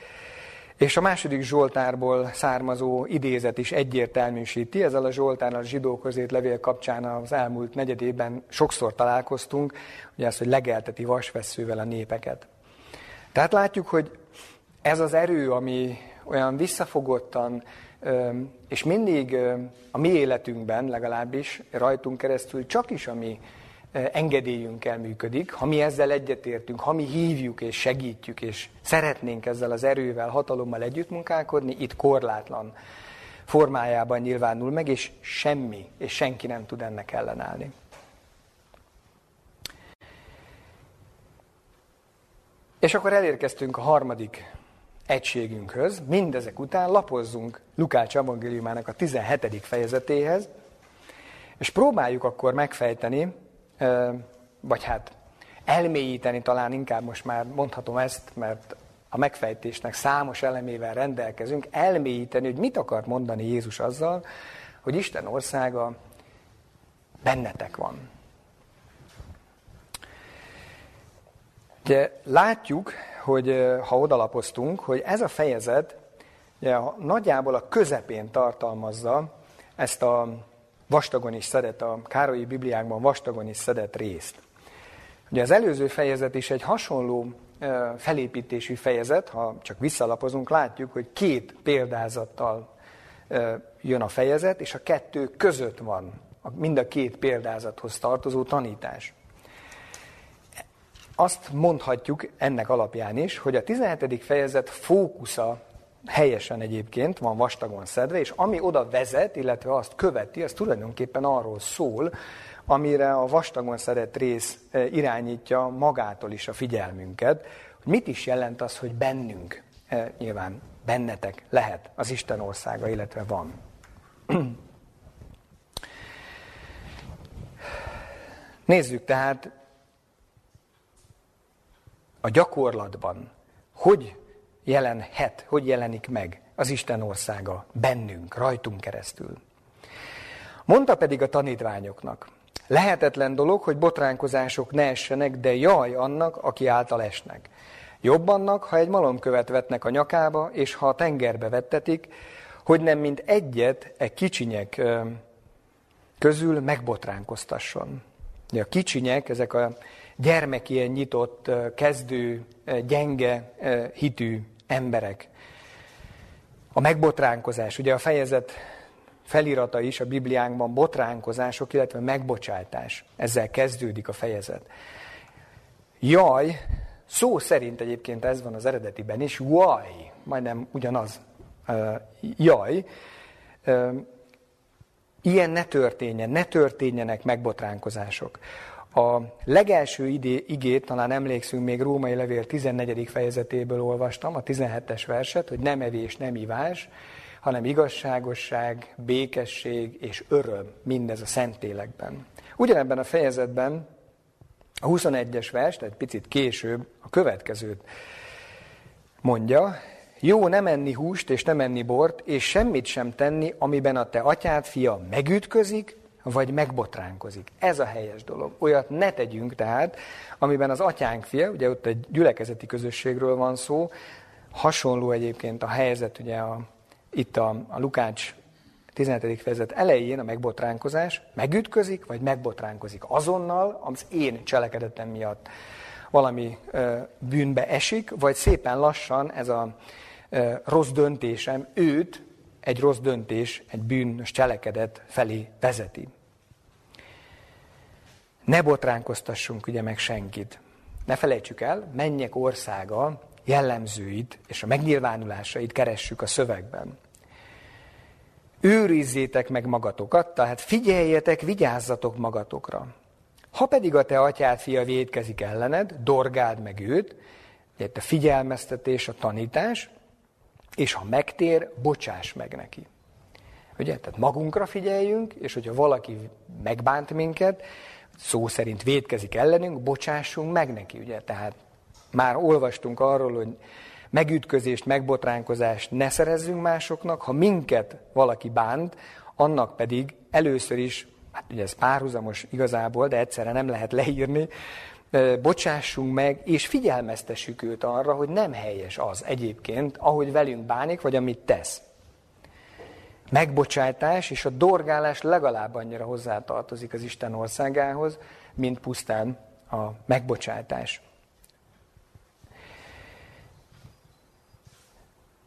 És a második Zsoltárból származó idézet is egyértelműsíti, ezzel a Zsoltárnal a zsidókhoz levél kapcsán az elmúlt negyedében sokszor találkoztunk, ugye az, hogy legelteti vasveszővel a népeket. Tehát látjuk, hogy ez az erő, ami olyan visszafogottan, és mindig a mi életünkben legalábbis rajtunk keresztül csak is a mi engedélyünkkel működik, ha mi ezzel egyetértünk, ha mi hívjuk és segítjük, és szeretnénk ezzel az erővel, hatalommal együttmunkálkodni, itt korlátlan formájában nyilvánul meg, és semmi, és senki nem tud ennek ellenállni. És akkor elérkeztünk a harmadik egységünkhöz. Mindezek után lapozzunk Lukács evangéliumának a 17. fejezetéhez, és próbáljuk akkor megfejteni, vagy hát elmélyíteni talán inkább most már mondhatom ezt, mert a megfejtésnek számos elemével rendelkezünk, elmélyíteni, hogy mit akart mondani Jézus azzal, hogy Isten országa bennetek van. Ugye látjuk, hogy ha odalapoztunk, hogy ez a fejezet ugye, nagyjából a közepén tartalmazza ezt a vastagon is szedett, a Károlyi Bibliákban vastagon is szedett részt. Ugye az előző fejezet is egy hasonló felépítésű fejezet, ha csak visszalapozunk, látjuk, hogy két példázattal jön a fejezet, és a kettő között van mind a két példázathoz tartozó tanítás. Azt mondhatjuk ennek alapján is, hogy a 17. fejezet fókusza helyesen egyébként van vastagon szedve, és ami oda vezet, illetve azt követi, az tulajdonképpen arról szól, amire a vastagon szedett rész e, irányítja magától is a figyelmünket, hogy mit is jelent az, hogy bennünk, e, nyilván bennetek lehet az Isten országa, illetve van. Nézzük tehát a gyakorlatban, hogy jelenhet, hogy jelenik meg az Isten országa bennünk, rajtunk keresztül. Mondta pedig a tanítványoknak, lehetetlen dolog, hogy botránkozások ne essenek, de jaj annak, aki által esnek. Jobb annak, ha egy malomkövet vetnek a nyakába, és ha a tengerbe vettetik, hogy nem mint egyet, egy kicsinyek közül megbotránkoztasson. De a kicsinyek, ezek a gyermekien nyitott, kezdő, gyenge hitű emberek. A megbotránkozás, ugye a fejezet felirata is a Bibliánkban botránkozások, illetve megbocsátás. Ezzel kezdődik a fejezet. Jaj, szó szerint egyébként ez van az eredetiben is, jaj, majdnem ugyanaz, jaj, ilyen ne történjen, ne történjenek megbotránkozások. A legelső igét, talán emlékszünk, még Római Levél 14. fejezetéből olvastam, a 17-es verset, hogy nem evés, nem ivás, hanem igazságosság, békesség és öröm, mindez a Szentélekben. Ugyanebben a fejezetben a 21-es vers, tehát picit később a következőt mondja, jó nem enni húst és nem enni bort, és semmit sem tenni, amiben a te atyád fia megütközik, vagy megbotránkozik. Ez a helyes dolog. Olyat ne tegyünk tehát, amiben az atyánk fia, ugye ott egy gyülekezeti közösségről van szó, hasonló egyébként a helyzet ugye a, itt a, a Lukács 17. fejezet elején a megbotránkozás megütközik, vagy megbotránkozik azonnal, az én cselekedetem miatt valami ö, bűnbe esik, vagy szépen lassan ez a ö, rossz döntésem őt egy rossz döntés, egy bűnös cselekedet felé vezeti. Ne botránkoztassunk ugye meg senkit. Ne felejtsük el, mennyek országa jellemzőit és a megnyilvánulásait keressük a szövegben. Őrizzétek meg magatokat, tehát figyeljetek, vigyázzatok magatokra. Ha pedig a te atyád fia védkezik ellened, dorgáld meg őt, a figyelmeztetés, a tanítás, és ha megtér, bocsáss meg neki. Ugye? Tehát magunkra figyeljünk, és hogyha valaki megbánt minket, szó szerint védkezik ellenünk, bocsássunk meg neki. Ugye? Tehát már olvastunk arról, hogy megütközést, megbotránkozást ne szerezzünk másoknak, ha minket valaki bánt, annak pedig először is, hát ugye ez párhuzamos igazából, de egyszerre nem lehet leírni, bocsássunk meg, és figyelmeztessük őt arra, hogy nem helyes az egyébként, ahogy velünk bánik, vagy amit tesz. Megbocsátás és a dorgálás legalább annyira hozzátartozik az Isten országához, mint pusztán a megbocsátás.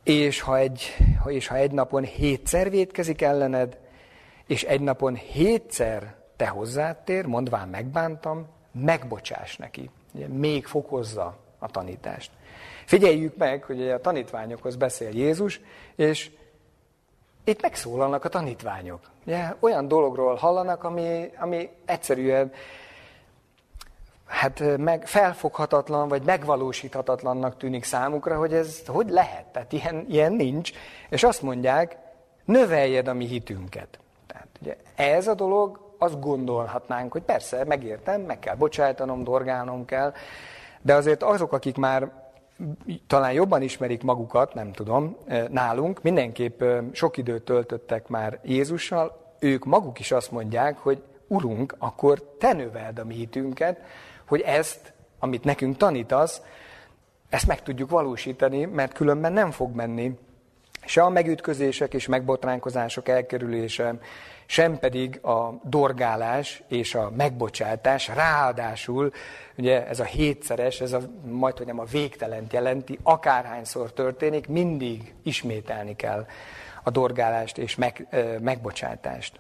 És ha egy, és ha egy napon hétszer védkezik ellened, és egy napon hétszer te hozzád tér, mondván megbántam, megbocsáss neki. Még fokozza a tanítást. Figyeljük meg, hogy a tanítványokhoz beszél Jézus, és itt megszólalnak a tanítványok. Ugye, olyan dologról hallanak, ami, ami egyszerűen hát meg felfoghatatlan, vagy megvalósíthatatlannak tűnik számukra, hogy ez hogy lehet, tehát ilyen, ilyen nincs. És azt mondják, növeljed a mi hitünket. Tehát ugye ez a dolog azt gondolhatnánk, hogy persze, megértem, meg kell bocsájtanom, dorgálnom kell, de azért azok, akik már talán jobban ismerik magukat, nem tudom, nálunk, mindenképp sok időt töltöttek már Jézussal, ők maguk is azt mondják, hogy Urunk, akkor te növeld a mi hitünket, hogy ezt, amit nekünk tanítasz, ezt meg tudjuk valósítani, mert különben nem fog menni. Se a megütközések és megbotránkozások elkerülése, sem pedig a dorgálás és a megbocsátás, ráadásul ugye ez a hétszeres, ez a, majd hogy nem a végtelent jelenti, akárhányszor történik, mindig ismételni kell a dorgálást és meg, megbocsátást.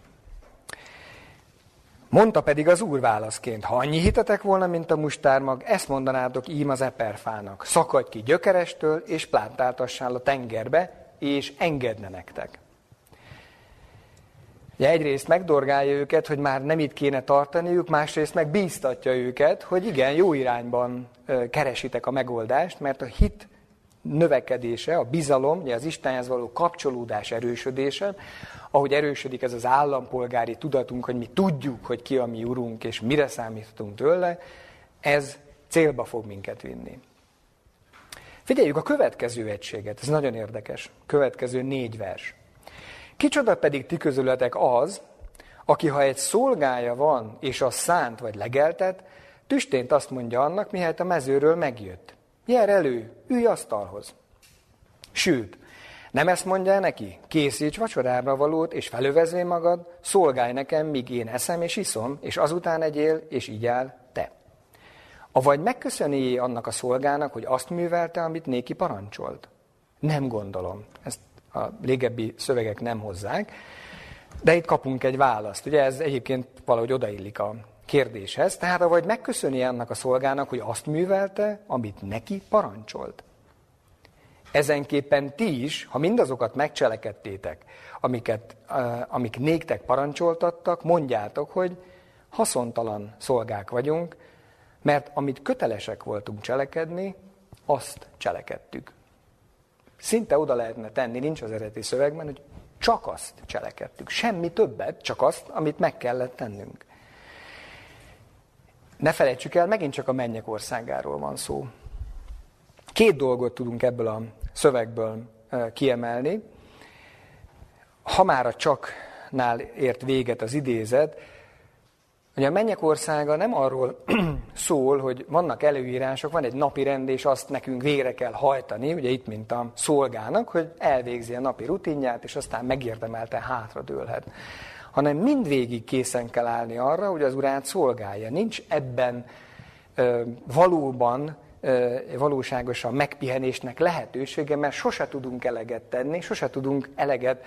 Mondta pedig az úr válaszként, ha annyi hitetek volna, mint a mustármag, ezt mondanátok ím az eperfának, szakadj ki gyökerestől, és plántáltassál a tengerbe, és engedne nektek. Ugye egyrészt megdorgálja őket, hogy már nem itt kéne tartaniuk, másrészt meg bíztatja őket, hogy igen, jó irányban keresitek a megoldást, mert a hit növekedése, a bizalom, ugye az Istenhez való kapcsolódás erősödése, ahogy erősödik ez az állampolgári tudatunk, hogy mi tudjuk, hogy ki a mi urunk, és mire számítunk tőle, ez célba fog minket vinni. Figyeljük a következő egységet, ez nagyon érdekes. Következő négy vers. Kicsoda pedig ti közületek az, aki ha egy szolgája van, és a szánt vagy legeltet, tüstént azt mondja annak, mihelyt a mezőről megjött. Jár elő, ülj asztalhoz. Sőt, nem ezt mondja neki? Készíts vacsorára valót, és felövezve magad, szolgálj nekem, míg én eszem és iszom, és azután egyél, és így áll te. Avagy megköszöni annak a szolgának, hogy azt művelte, amit néki parancsolt? Nem gondolom. Ezt a régebbi szövegek nem hozzák. De itt kapunk egy választ. Ugye ez egyébként valahogy odaillik a kérdéshez. Tehát avagy megköszöni annak a szolgának, hogy azt művelte, amit neki parancsolt. Ezenképpen ti is, ha mindazokat megcselekedtétek, amiket, amik néktek parancsoltattak, mondjátok, hogy haszontalan szolgák vagyunk, mert amit kötelesek voltunk cselekedni, azt cselekedtük. Szinte oda lehetne tenni, nincs az eredeti szövegben, hogy csak azt cselekedtük. Semmi többet, csak azt, amit meg kellett tennünk. Ne felejtsük el, megint csak a mennyek országáról van szó. Két dolgot tudunk ebből a szövegből kiemelni. Ha már a csaknál ért véget az idézet, Ugye a mennyek országa nem arról szól, hogy vannak előírások, van egy napi rend, és azt nekünk végre kell hajtani, ugye itt, mint a szolgának, hogy elvégzi a napi rutinját, és aztán megérdemelten hátradőlhet. Hanem mindvégig készen kell állni arra, hogy az urát szolgálja. Nincs ebben ö, valóban valóságosan megpihenésnek lehetősége, mert sose tudunk eleget tenni, sose tudunk eleget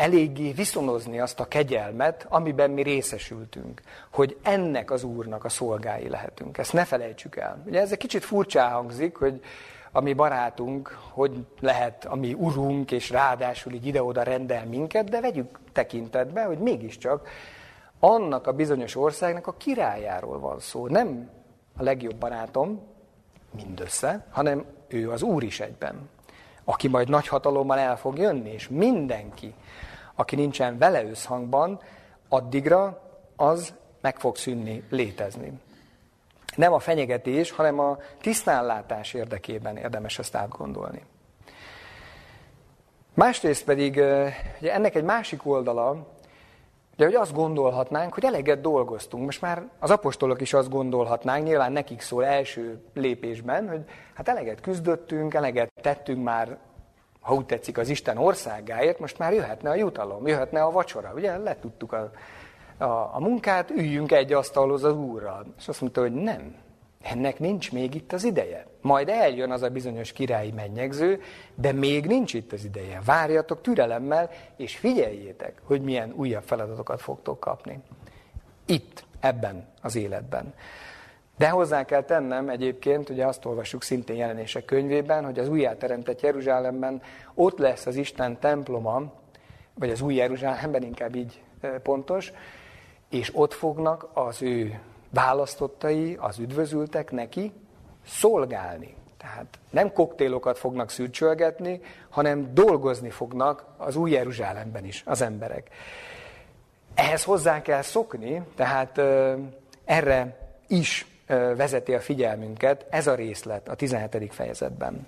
eléggé viszonozni azt a kegyelmet, amiben mi részesültünk, hogy ennek az Úrnak a szolgái lehetünk. Ezt ne felejtsük el. Ugye ez egy kicsit furcsá hangzik, hogy a mi barátunk, hogy lehet a mi urunk, és ráadásul így ide-oda rendel minket, de vegyük tekintetbe, hogy mégiscsak annak a bizonyos országnak a királyáról van szó. Nem a legjobb barátom mindössze, hanem ő az Úr is egyben, aki majd nagy hatalommal el fog jönni, és mindenki, aki nincsen vele összhangban, addigra az meg fog szűnni létezni. Nem a fenyegetés, hanem a tisztánlátás érdekében érdemes ezt átgondolni. Másrészt pedig ugye ennek egy másik oldala, ugye, hogy azt gondolhatnánk, hogy eleget dolgoztunk. Most már az apostolok is azt gondolhatnánk, nyilván nekik szól első lépésben, hogy hát eleget küzdöttünk, eleget tettünk már ha úgy tetszik, az Isten országáért, most már jöhetne a jutalom, jöhetne a vacsora. Ugye letudtuk a, a, a munkát, üljünk egy asztalhoz az Úrral. És azt mondta, hogy nem, ennek nincs még itt az ideje. Majd eljön az a bizonyos királyi mennyegző, de még nincs itt az ideje. Várjatok türelemmel, és figyeljétek, hogy milyen újabb feladatokat fogtok kapni. Itt, ebben az életben. De hozzá kell tennem egyébként, ugye azt olvassuk szintén jelenések könyvében, hogy az újjáteremtett Jeruzsálemben ott lesz az Isten temploma, vagy az új Jeruzsálemben inkább így pontos, és ott fognak az ő választottai, az üdvözültek neki szolgálni. Tehát nem koktélokat fognak szürcsölgetni, hanem dolgozni fognak az új Jeruzsálemben is az emberek. ehhez hozzá kell szokni, tehát erre is vezeti a figyelmünket ez a részlet a 17. fejezetben.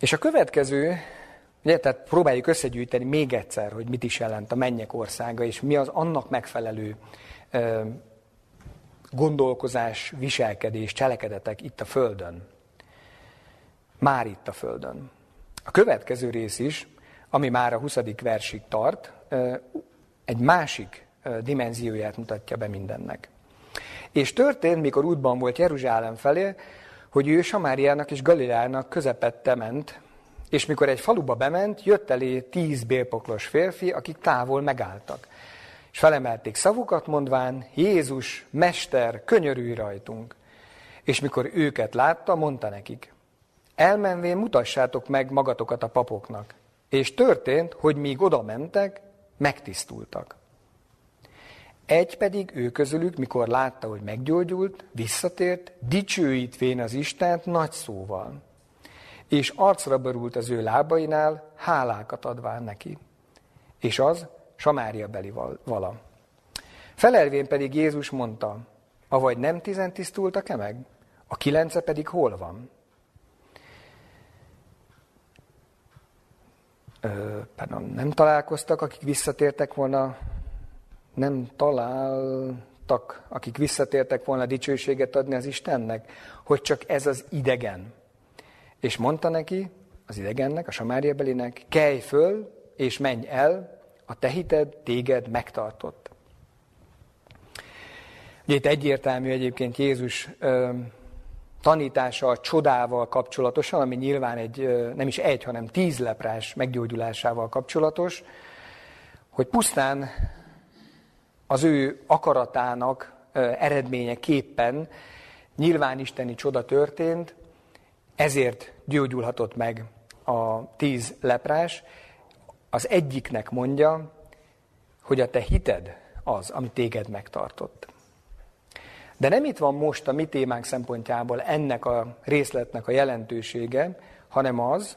És a következő, ugye, tehát próbáljuk összegyűjteni még egyszer, hogy mit is jelent a mennyek országa, és mi az annak megfelelő gondolkozás, viselkedés, cselekedetek itt a Földön. Már itt a Földön. A következő rész is, ami már a 20. versig tart, egy másik dimenzióját mutatja be mindennek. És történt, mikor útban volt Jeruzsálem felé, hogy ő Samáriának és Galileának közepette ment, és mikor egy faluba bement, jött elé tíz bélpoklos férfi, akik távol megálltak. És felemelték szavukat, mondván, Jézus, Mester, könyörülj rajtunk. És mikor őket látta, mondta nekik, elmenvén mutassátok meg magatokat a papoknak. És történt, hogy míg oda mentek, megtisztultak. Egy pedig ő közülük, mikor látta, hogy meggyógyult, visszatért, dicsőítvén az Istent nagy szóval. És arcra borult az ő lábainál, hálákat adván neki. És az Samária beli vala. Felelvén pedig Jézus mondta, avagy nem tizen tisztultak-e meg? A kilence pedig hol van? Ö, pardon, nem találkoztak, akik visszatértek volna nem találtak, akik visszatértek volna dicsőséget adni az Istennek, hogy csak ez az idegen. És mondta neki, az idegennek, a Samária belinek, kelj föl, és menj el, a te hited téged megtartott. Ugye itt egyértelmű egyébként Jézus ö, tanítása a csodával kapcsolatosan, ami nyilván egy, ö, nem is egy, hanem tíz leprás meggyógyulásával kapcsolatos, hogy pusztán az ő akaratának eredményeképpen nyilván isteni csoda történt, ezért gyógyulhatott meg a tíz leprás. Az egyiknek mondja, hogy a te hited az, ami téged megtartott. De nem itt van most a mi témánk szempontjából ennek a részletnek a jelentősége, hanem az,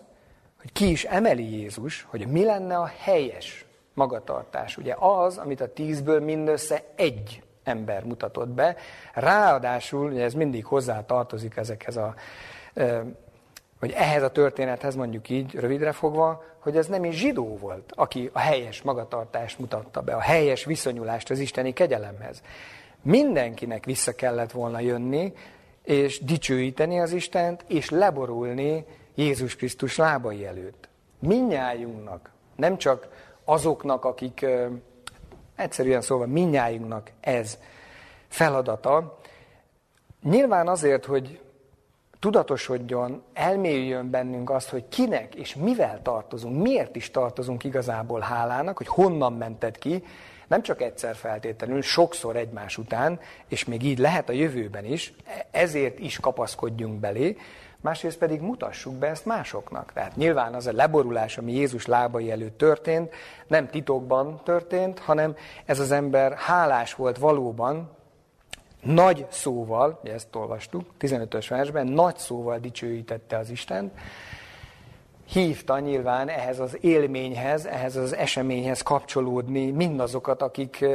hogy ki is emeli Jézus, hogy mi lenne a helyes magatartás. Ugye az, amit a tízből mindössze egy ember mutatott be. Ráadásul, ugye ez mindig hozzá tartozik ezekhez a, vagy ehhez a történethez mondjuk így, rövidre fogva, hogy ez nem is zsidó volt, aki a helyes magatartást mutatta be, a helyes viszonyulást az isteni kegyelemhez. Mindenkinek vissza kellett volna jönni, és dicsőíteni az Istent, és leborulni Jézus Krisztus lábai előtt. Minnyájunknak, nem csak azoknak, akik egyszerűen szóval minnyájunknak ez feladata. Nyilván azért, hogy tudatosodjon, elmélyüljön bennünk azt, hogy kinek és mivel tartozunk, miért is tartozunk igazából hálának, hogy honnan mented ki, nem csak egyszer feltétlenül, sokszor egymás után, és még így lehet a jövőben is, ezért is kapaszkodjunk belé, másrészt pedig mutassuk be ezt másoknak. Tehát nyilván az a leborulás, ami Jézus lábai előtt történt, nem titokban történt, hanem ez az ember hálás volt valóban, nagy szóval, ezt olvastuk, 15-ös versben, nagy szóval dicsőítette az Istent, hívta nyilván ehhez az élményhez, ehhez az eseményhez kapcsolódni mindazokat, akik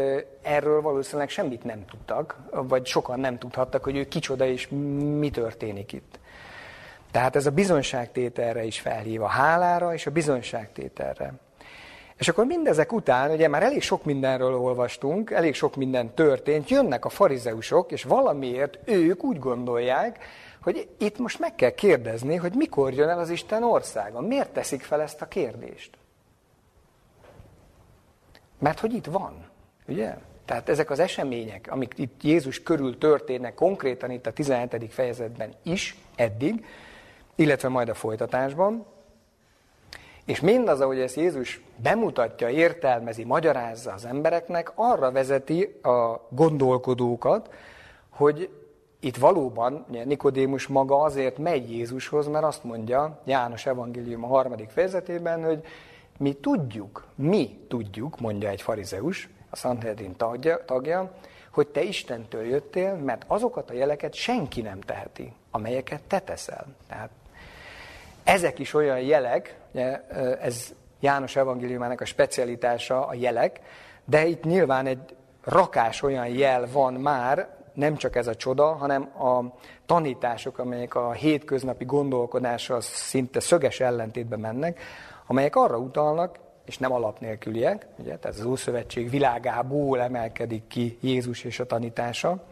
erről valószínűleg semmit nem tudtak, vagy sokan nem tudhattak, hogy ő kicsoda és mi történik itt. Tehát ez a bizonyságtételre is felhív, a hálára és a bizonyságtételre. És akkor mindezek után, ugye már elég sok mindenről olvastunk, elég sok minden történt, jönnek a farizeusok, és valamiért ők úgy gondolják, hogy itt most meg kell kérdezni, hogy mikor jön el az Isten országa. Miért teszik fel ezt a kérdést? Mert hogy itt van, ugye? Tehát ezek az események, amik itt Jézus körül történnek, konkrétan itt a 17. fejezetben is, eddig, illetve majd a folytatásban. És mindaz, ahogy ezt Jézus bemutatja, értelmezi, magyarázza az embereknek, arra vezeti a gondolkodókat, hogy itt valóban Nikodémus maga azért megy Jézushoz, mert azt mondja János evangélium a harmadik fejezetében, hogy mi tudjuk, mi tudjuk, mondja egy farizeus, a Sanhedrin tagja, tagja, hogy te Istentől jöttél, mert azokat a jeleket senki nem teheti, amelyeket te teszel. Tehát ezek is olyan jelek, ez János evangéliumának a specialitása a jelek, de itt nyilván egy rakás olyan jel van már, nem csak ez a csoda, hanem a tanítások, amelyek a hétköznapi gondolkodással szinte szöges ellentétben mennek, amelyek arra utalnak, és nem alap nélküliek, ugye, tehát az Ószövetség világából emelkedik ki Jézus és a tanítása,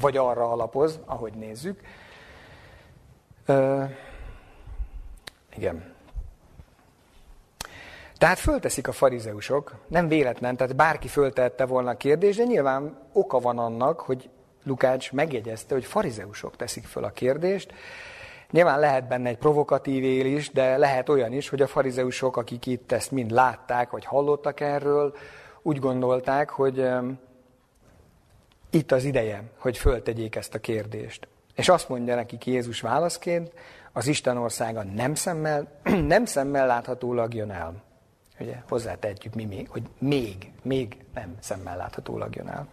vagy arra alapoz, ahogy nézzük. Ö, igen. Tehát fölteszik a farizeusok, nem véletlen, tehát bárki föltette volna a kérdést, de nyilván oka van annak, hogy Lukács megjegyezte, hogy farizeusok teszik föl a kérdést. Nyilván lehet benne egy provokatív él is, de lehet olyan is, hogy a farizeusok, akik itt ezt mind látták, vagy hallottak erről, úgy gondolták, hogy itt az ideje, hogy föltegyék ezt a kérdést. És azt mondja nekik Jézus válaszként, az Isten országa nem szemmel, nem szemmel láthatólag jön el. Ugye hozzátehetjük mi még, hogy még, még nem szemmel láthatólag jön el.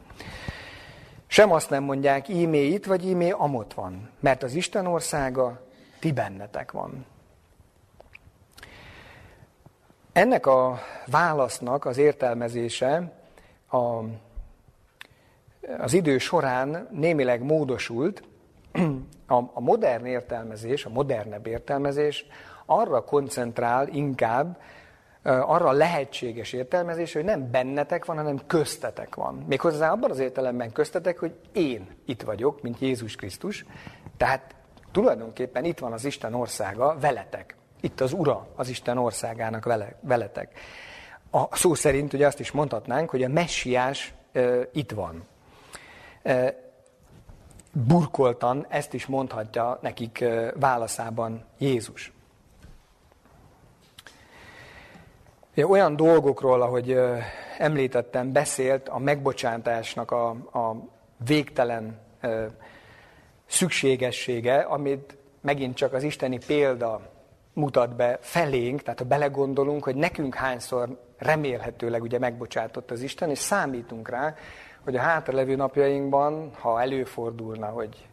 Sem azt nem mondják, ímé itt vagy ímé amott van, mert az Isten országa ti bennetek van. Ennek a válasznak az értelmezése a, az idő során némileg módosult. A, modern értelmezés, a modernebb értelmezés arra koncentrál inkább, arra lehetséges értelmezés, hogy nem bennetek van, hanem köztetek van. Méghozzá abban az értelemben köztetek, hogy én itt vagyok, mint Jézus Krisztus, tehát tulajdonképpen itt van az Isten országa veletek. Itt az Ura az Isten országának vele, veletek. A szó szerint ugye azt is mondhatnánk, hogy a messiás e, itt van. E, burkoltan ezt is mondhatja nekik válaszában Jézus. Olyan dolgokról, ahogy említettem, beszélt a megbocsátásnak a, a végtelen szükségessége, amit megint csak az isteni példa mutat be felénk, tehát ha belegondolunk, hogy nekünk hányszor remélhetőleg ugye megbocsátott az Isten, és számítunk rá, hogy a hátralevő napjainkban, ha előfordulna, hogy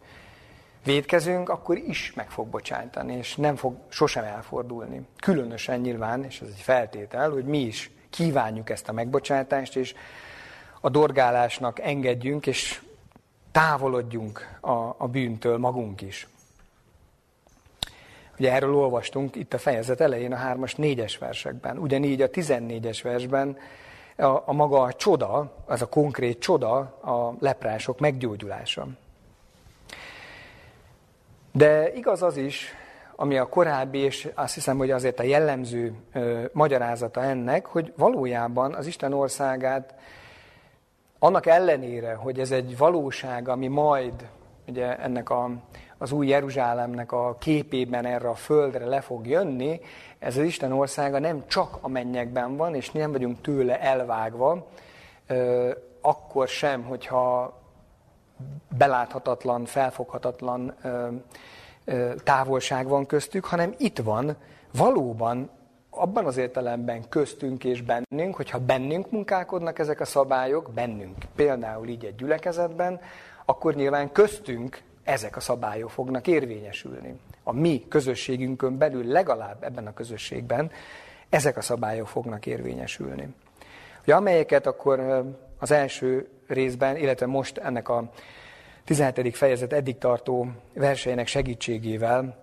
védkezünk, akkor is meg fog bocsátani, és nem fog sosem elfordulni. Különösen nyilván, és ez egy feltétel, hogy mi is kívánjuk ezt a megbocsátást, és a dorgálásnak engedjünk, és távolodjunk a, a bűntől magunk is. Ugye erről olvastunk itt a fejezet elején a 3-as, 4-es versekben. Ugyanígy a 14-es versben a, a maga a csoda, az a konkrét csoda a leprások meggyógyulása. De igaz az is, ami a korábbi, és azt hiszem, hogy azért a jellemző ö, magyarázata ennek, hogy valójában az Isten országát annak ellenére, hogy ez egy valóság, ami majd ugye ennek a, az új Jeruzsálemnek a képében erre a földre le fog jönni, ez az Isten országa nem csak a mennyekben van, és nem vagyunk tőle elvágva, akkor sem, hogyha beláthatatlan, felfoghatatlan távolság van köztük, hanem itt van valóban abban az értelemben köztünk és bennünk, hogyha bennünk munkálkodnak ezek a szabályok, bennünk, például így egy gyülekezetben, akkor nyilván köztünk ezek a szabályok fognak érvényesülni. A mi közösségünkön belül legalább ebben a közösségben ezek a szabályok fognak érvényesülni. Ugye, amelyeket akkor az első részben, illetve most ennek a 17. fejezet eddig tartó verseinek segítségével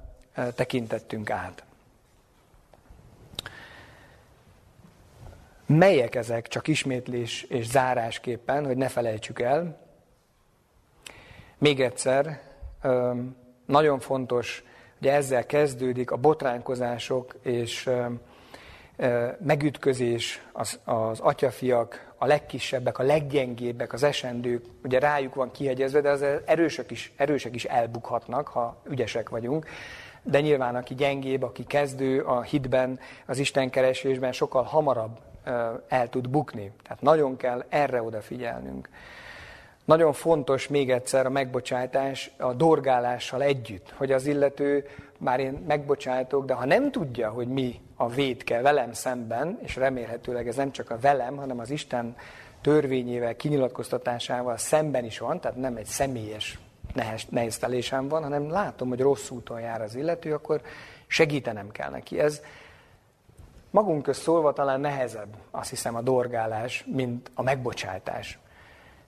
tekintettünk át. Melyek ezek, csak ismétlés és zárásképpen, hogy ne felejtsük el. Még egyszer, nagyon fontos, hogy ezzel kezdődik a botránkozások és megütközés, az, az atyafiak, a legkisebbek, a leggyengébbek, az esendők, ugye rájuk van kihegyezve, de az erősek is, erősek is elbukhatnak, ha ügyesek vagyunk. De nyilván, aki gyengébb, aki kezdő a hitben, az Isten keresésben sokkal hamarabb el tud bukni. Tehát nagyon kell erre odafigyelnünk. Nagyon fontos még egyszer a megbocsátás a dorgálással együtt, hogy az illető, már én megbocsátok, de ha nem tudja, hogy mi a védke velem szemben, és remélhetőleg ez nem csak a velem, hanem az Isten törvényével, kinyilatkoztatásával szemben is van, tehát nem egy személyes nehéztelésem van, hanem látom, hogy rossz úton jár az illető, akkor segítenem kell neki. Ez magunk közt szólva talán nehezebb, azt hiszem, a dorgálás, mint a megbocsátás.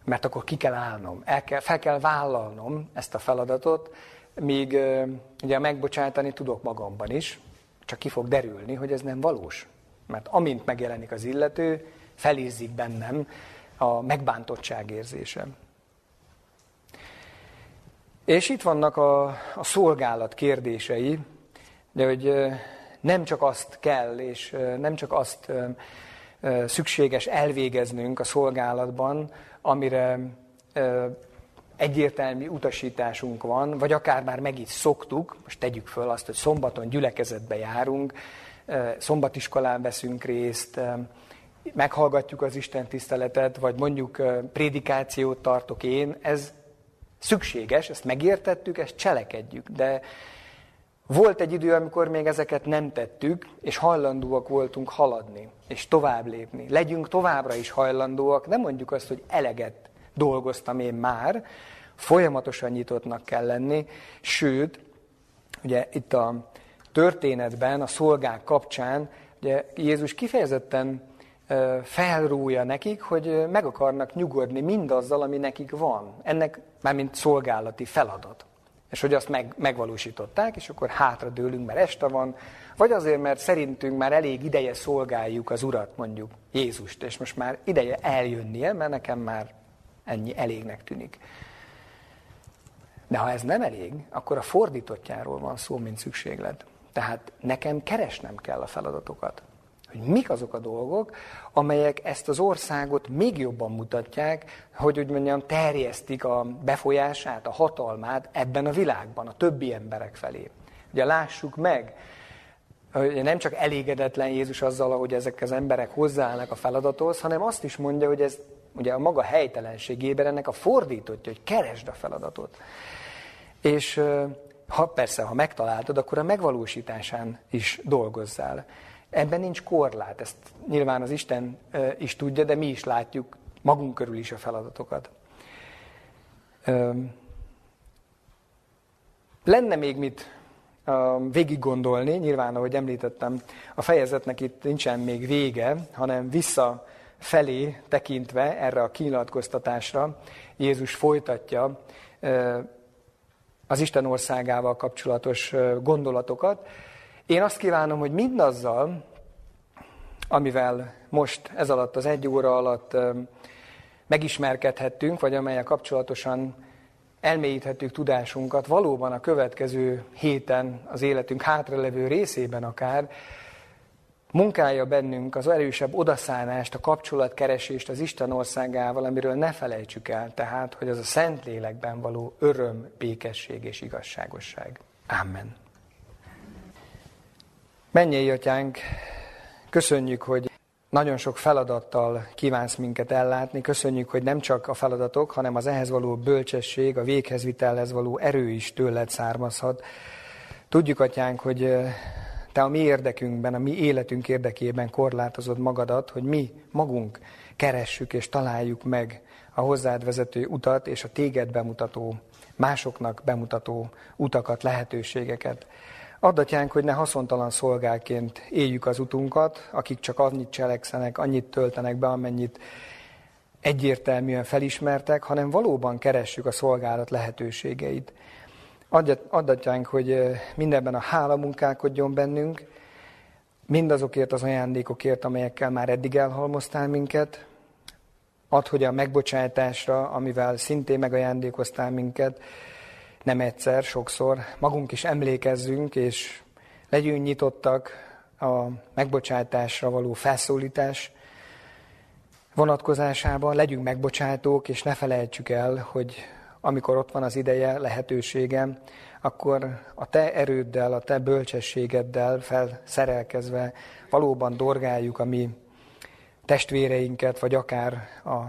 Mert akkor ki kell állnom, el kell, fel kell vállalnom ezt a feladatot, míg ugye megbocsátani tudok magamban is, csak ki fog derülni, hogy ez nem valós. Mert amint megjelenik az illető, felizzik bennem a megbántottság érzése. És itt vannak a, a szolgálat kérdései, de hogy nem csak azt kell, és nem csak azt szükséges elvégeznünk a szolgálatban, amire egyértelmű utasításunk van, vagy akár már meg is szoktuk, most tegyük föl azt, hogy szombaton gyülekezetbe járunk, szombatiskolán veszünk részt, meghallgatjuk az Isten tiszteletet, vagy mondjuk prédikációt tartok én, ez szükséges, ezt megértettük, ezt cselekedjük, de volt egy idő, amikor még ezeket nem tettük, és hajlandóak voltunk haladni, és tovább lépni. Legyünk továbbra is hajlandóak, nem mondjuk azt, hogy eleget dolgoztam én már, folyamatosan nyitottnak kell lenni, sőt, ugye itt a történetben, a szolgák kapcsán, ugye Jézus kifejezetten felrúja nekik, hogy meg akarnak nyugodni mindazzal, ami nekik van. Ennek már mint szolgálati feladat. És hogy azt meg, megvalósították, és akkor hátra dőlünk, mert este van, vagy azért, mert szerintünk már elég ideje szolgáljuk az Urat, mondjuk Jézust, és most már ideje eljönnie, mert nekem már ennyi elégnek tűnik. De ha ez nem elég, akkor a fordítottjáról van szó, mint szükséglet. Tehát nekem keresnem kell a feladatokat. Hogy mik azok a dolgok, amelyek ezt az országot még jobban mutatják, hogy úgy mondjam, terjesztik a befolyását, a hatalmát ebben a világban, a többi emberek felé. Ugye lássuk meg, nem csak elégedetlen Jézus azzal, hogy ezek az emberek hozzáállnak a feladathoz, hanem azt is mondja, hogy ez ugye a maga helytelenségében ennek a fordítottja, hogy keresd a feladatot. És ha persze, ha megtaláltad, akkor a megvalósításán is dolgozzál. Ebben nincs korlát, ezt nyilván az Isten is tudja, de mi is látjuk magunk körül is a feladatokat. Lenne még mit végig gondolni, nyilván, ahogy említettem, a fejezetnek itt nincsen még vége, hanem vissza felé tekintve erre a kinyilatkoztatásra Jézus folytatja az Isten országával kapcsolatos gondolatokat. Én azt kívánom, hogy mindazzal, amivel most ez alatt, az egy óra alatt megismerkedhettünk, vagy amelyek kapcsolatosan elmélyíthetjük tudásunkat, valóban a következő héten, az életünk hátralevő részében akár, munkálja bennünk az erősebb odaszánást, a kapcsolatkeresést az Isten országával, amiről ne felejtsük el, tehát, hogy az a szent lélekben való öröm, békesség és igazságosság. Amen. Menjél, Atyánk, köszönjük, hogy nagyon sok feladattal kívánsz minket ellátni. Köszönjük, hogy nem csak a feladatok, hanem az ehhez való bölcsesség, a véghezvitelhez való erő is tőled származhat. Tudjuk, Atyánk, hogy te a mi érdekünkben, a mi életünk érdekében korlátozod magadat, hogy mi magunk keressük és találjuk meg a hozzád vezető utat és a téged bemutató, másoknak bemutató utakat, lehetőségeket. Addatjánk, hogy ne haszontalan szolgálként éljük az utunkat, akik csak annyit cselekszenek, annyit töltenek be, amennyit egyértelműen felismertek, hanem valóban keressük a szolgálat lehetőségeit. Adatjánk, hogy mindenben a hála munkálkodjon bennünk, mindazokért az ajándékokért, amelyekkel már eddig elhalmoztál minket, Add, hogy a megbocsátásra, amivel szintén megajándékoztál minket, nem egyszer, sokszor, magunk is emlékezzünk, és legyünk nyitottak a megbocsátásra való felszólítás vonatkozásában, legyünk megbocsátók, és ne felejtsük el, hogy amikor ott van az ideje, lehetősége, akkor a te erőddel, a te bölcsességeddel felszerelkezve valóban dorgáljuk a mi testvéreinket, vagy akár a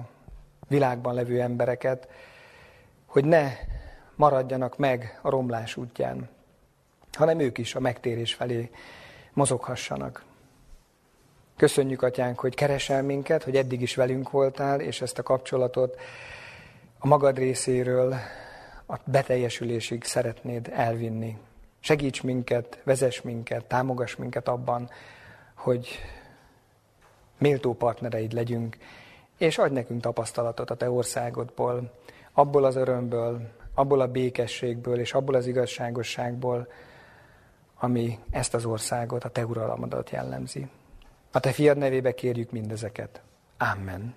világban levő embereket, hogy ne maradjanak meg a romlás útján, hanem ők is a megtérés felé mozoghassanak. Köszönjük, Atyánk, hogy keresel minket, hogy eddig is velünk voltál, és ezt a kapcsolatot a magad részéről a beteljesülésig szeretnéd elvinni. Segíts minket, vezess minket, támogass minket abban, hogy méltó partnereid legyünk, és adj nekünk tapasztalatot a Te országodból, abból az örömből, abból a békességből és abból az igazságosságból, ami ezt az országot, a Te uralmadat jellemzi. A Te fiad nevébe kérjük mindezeket. Amen.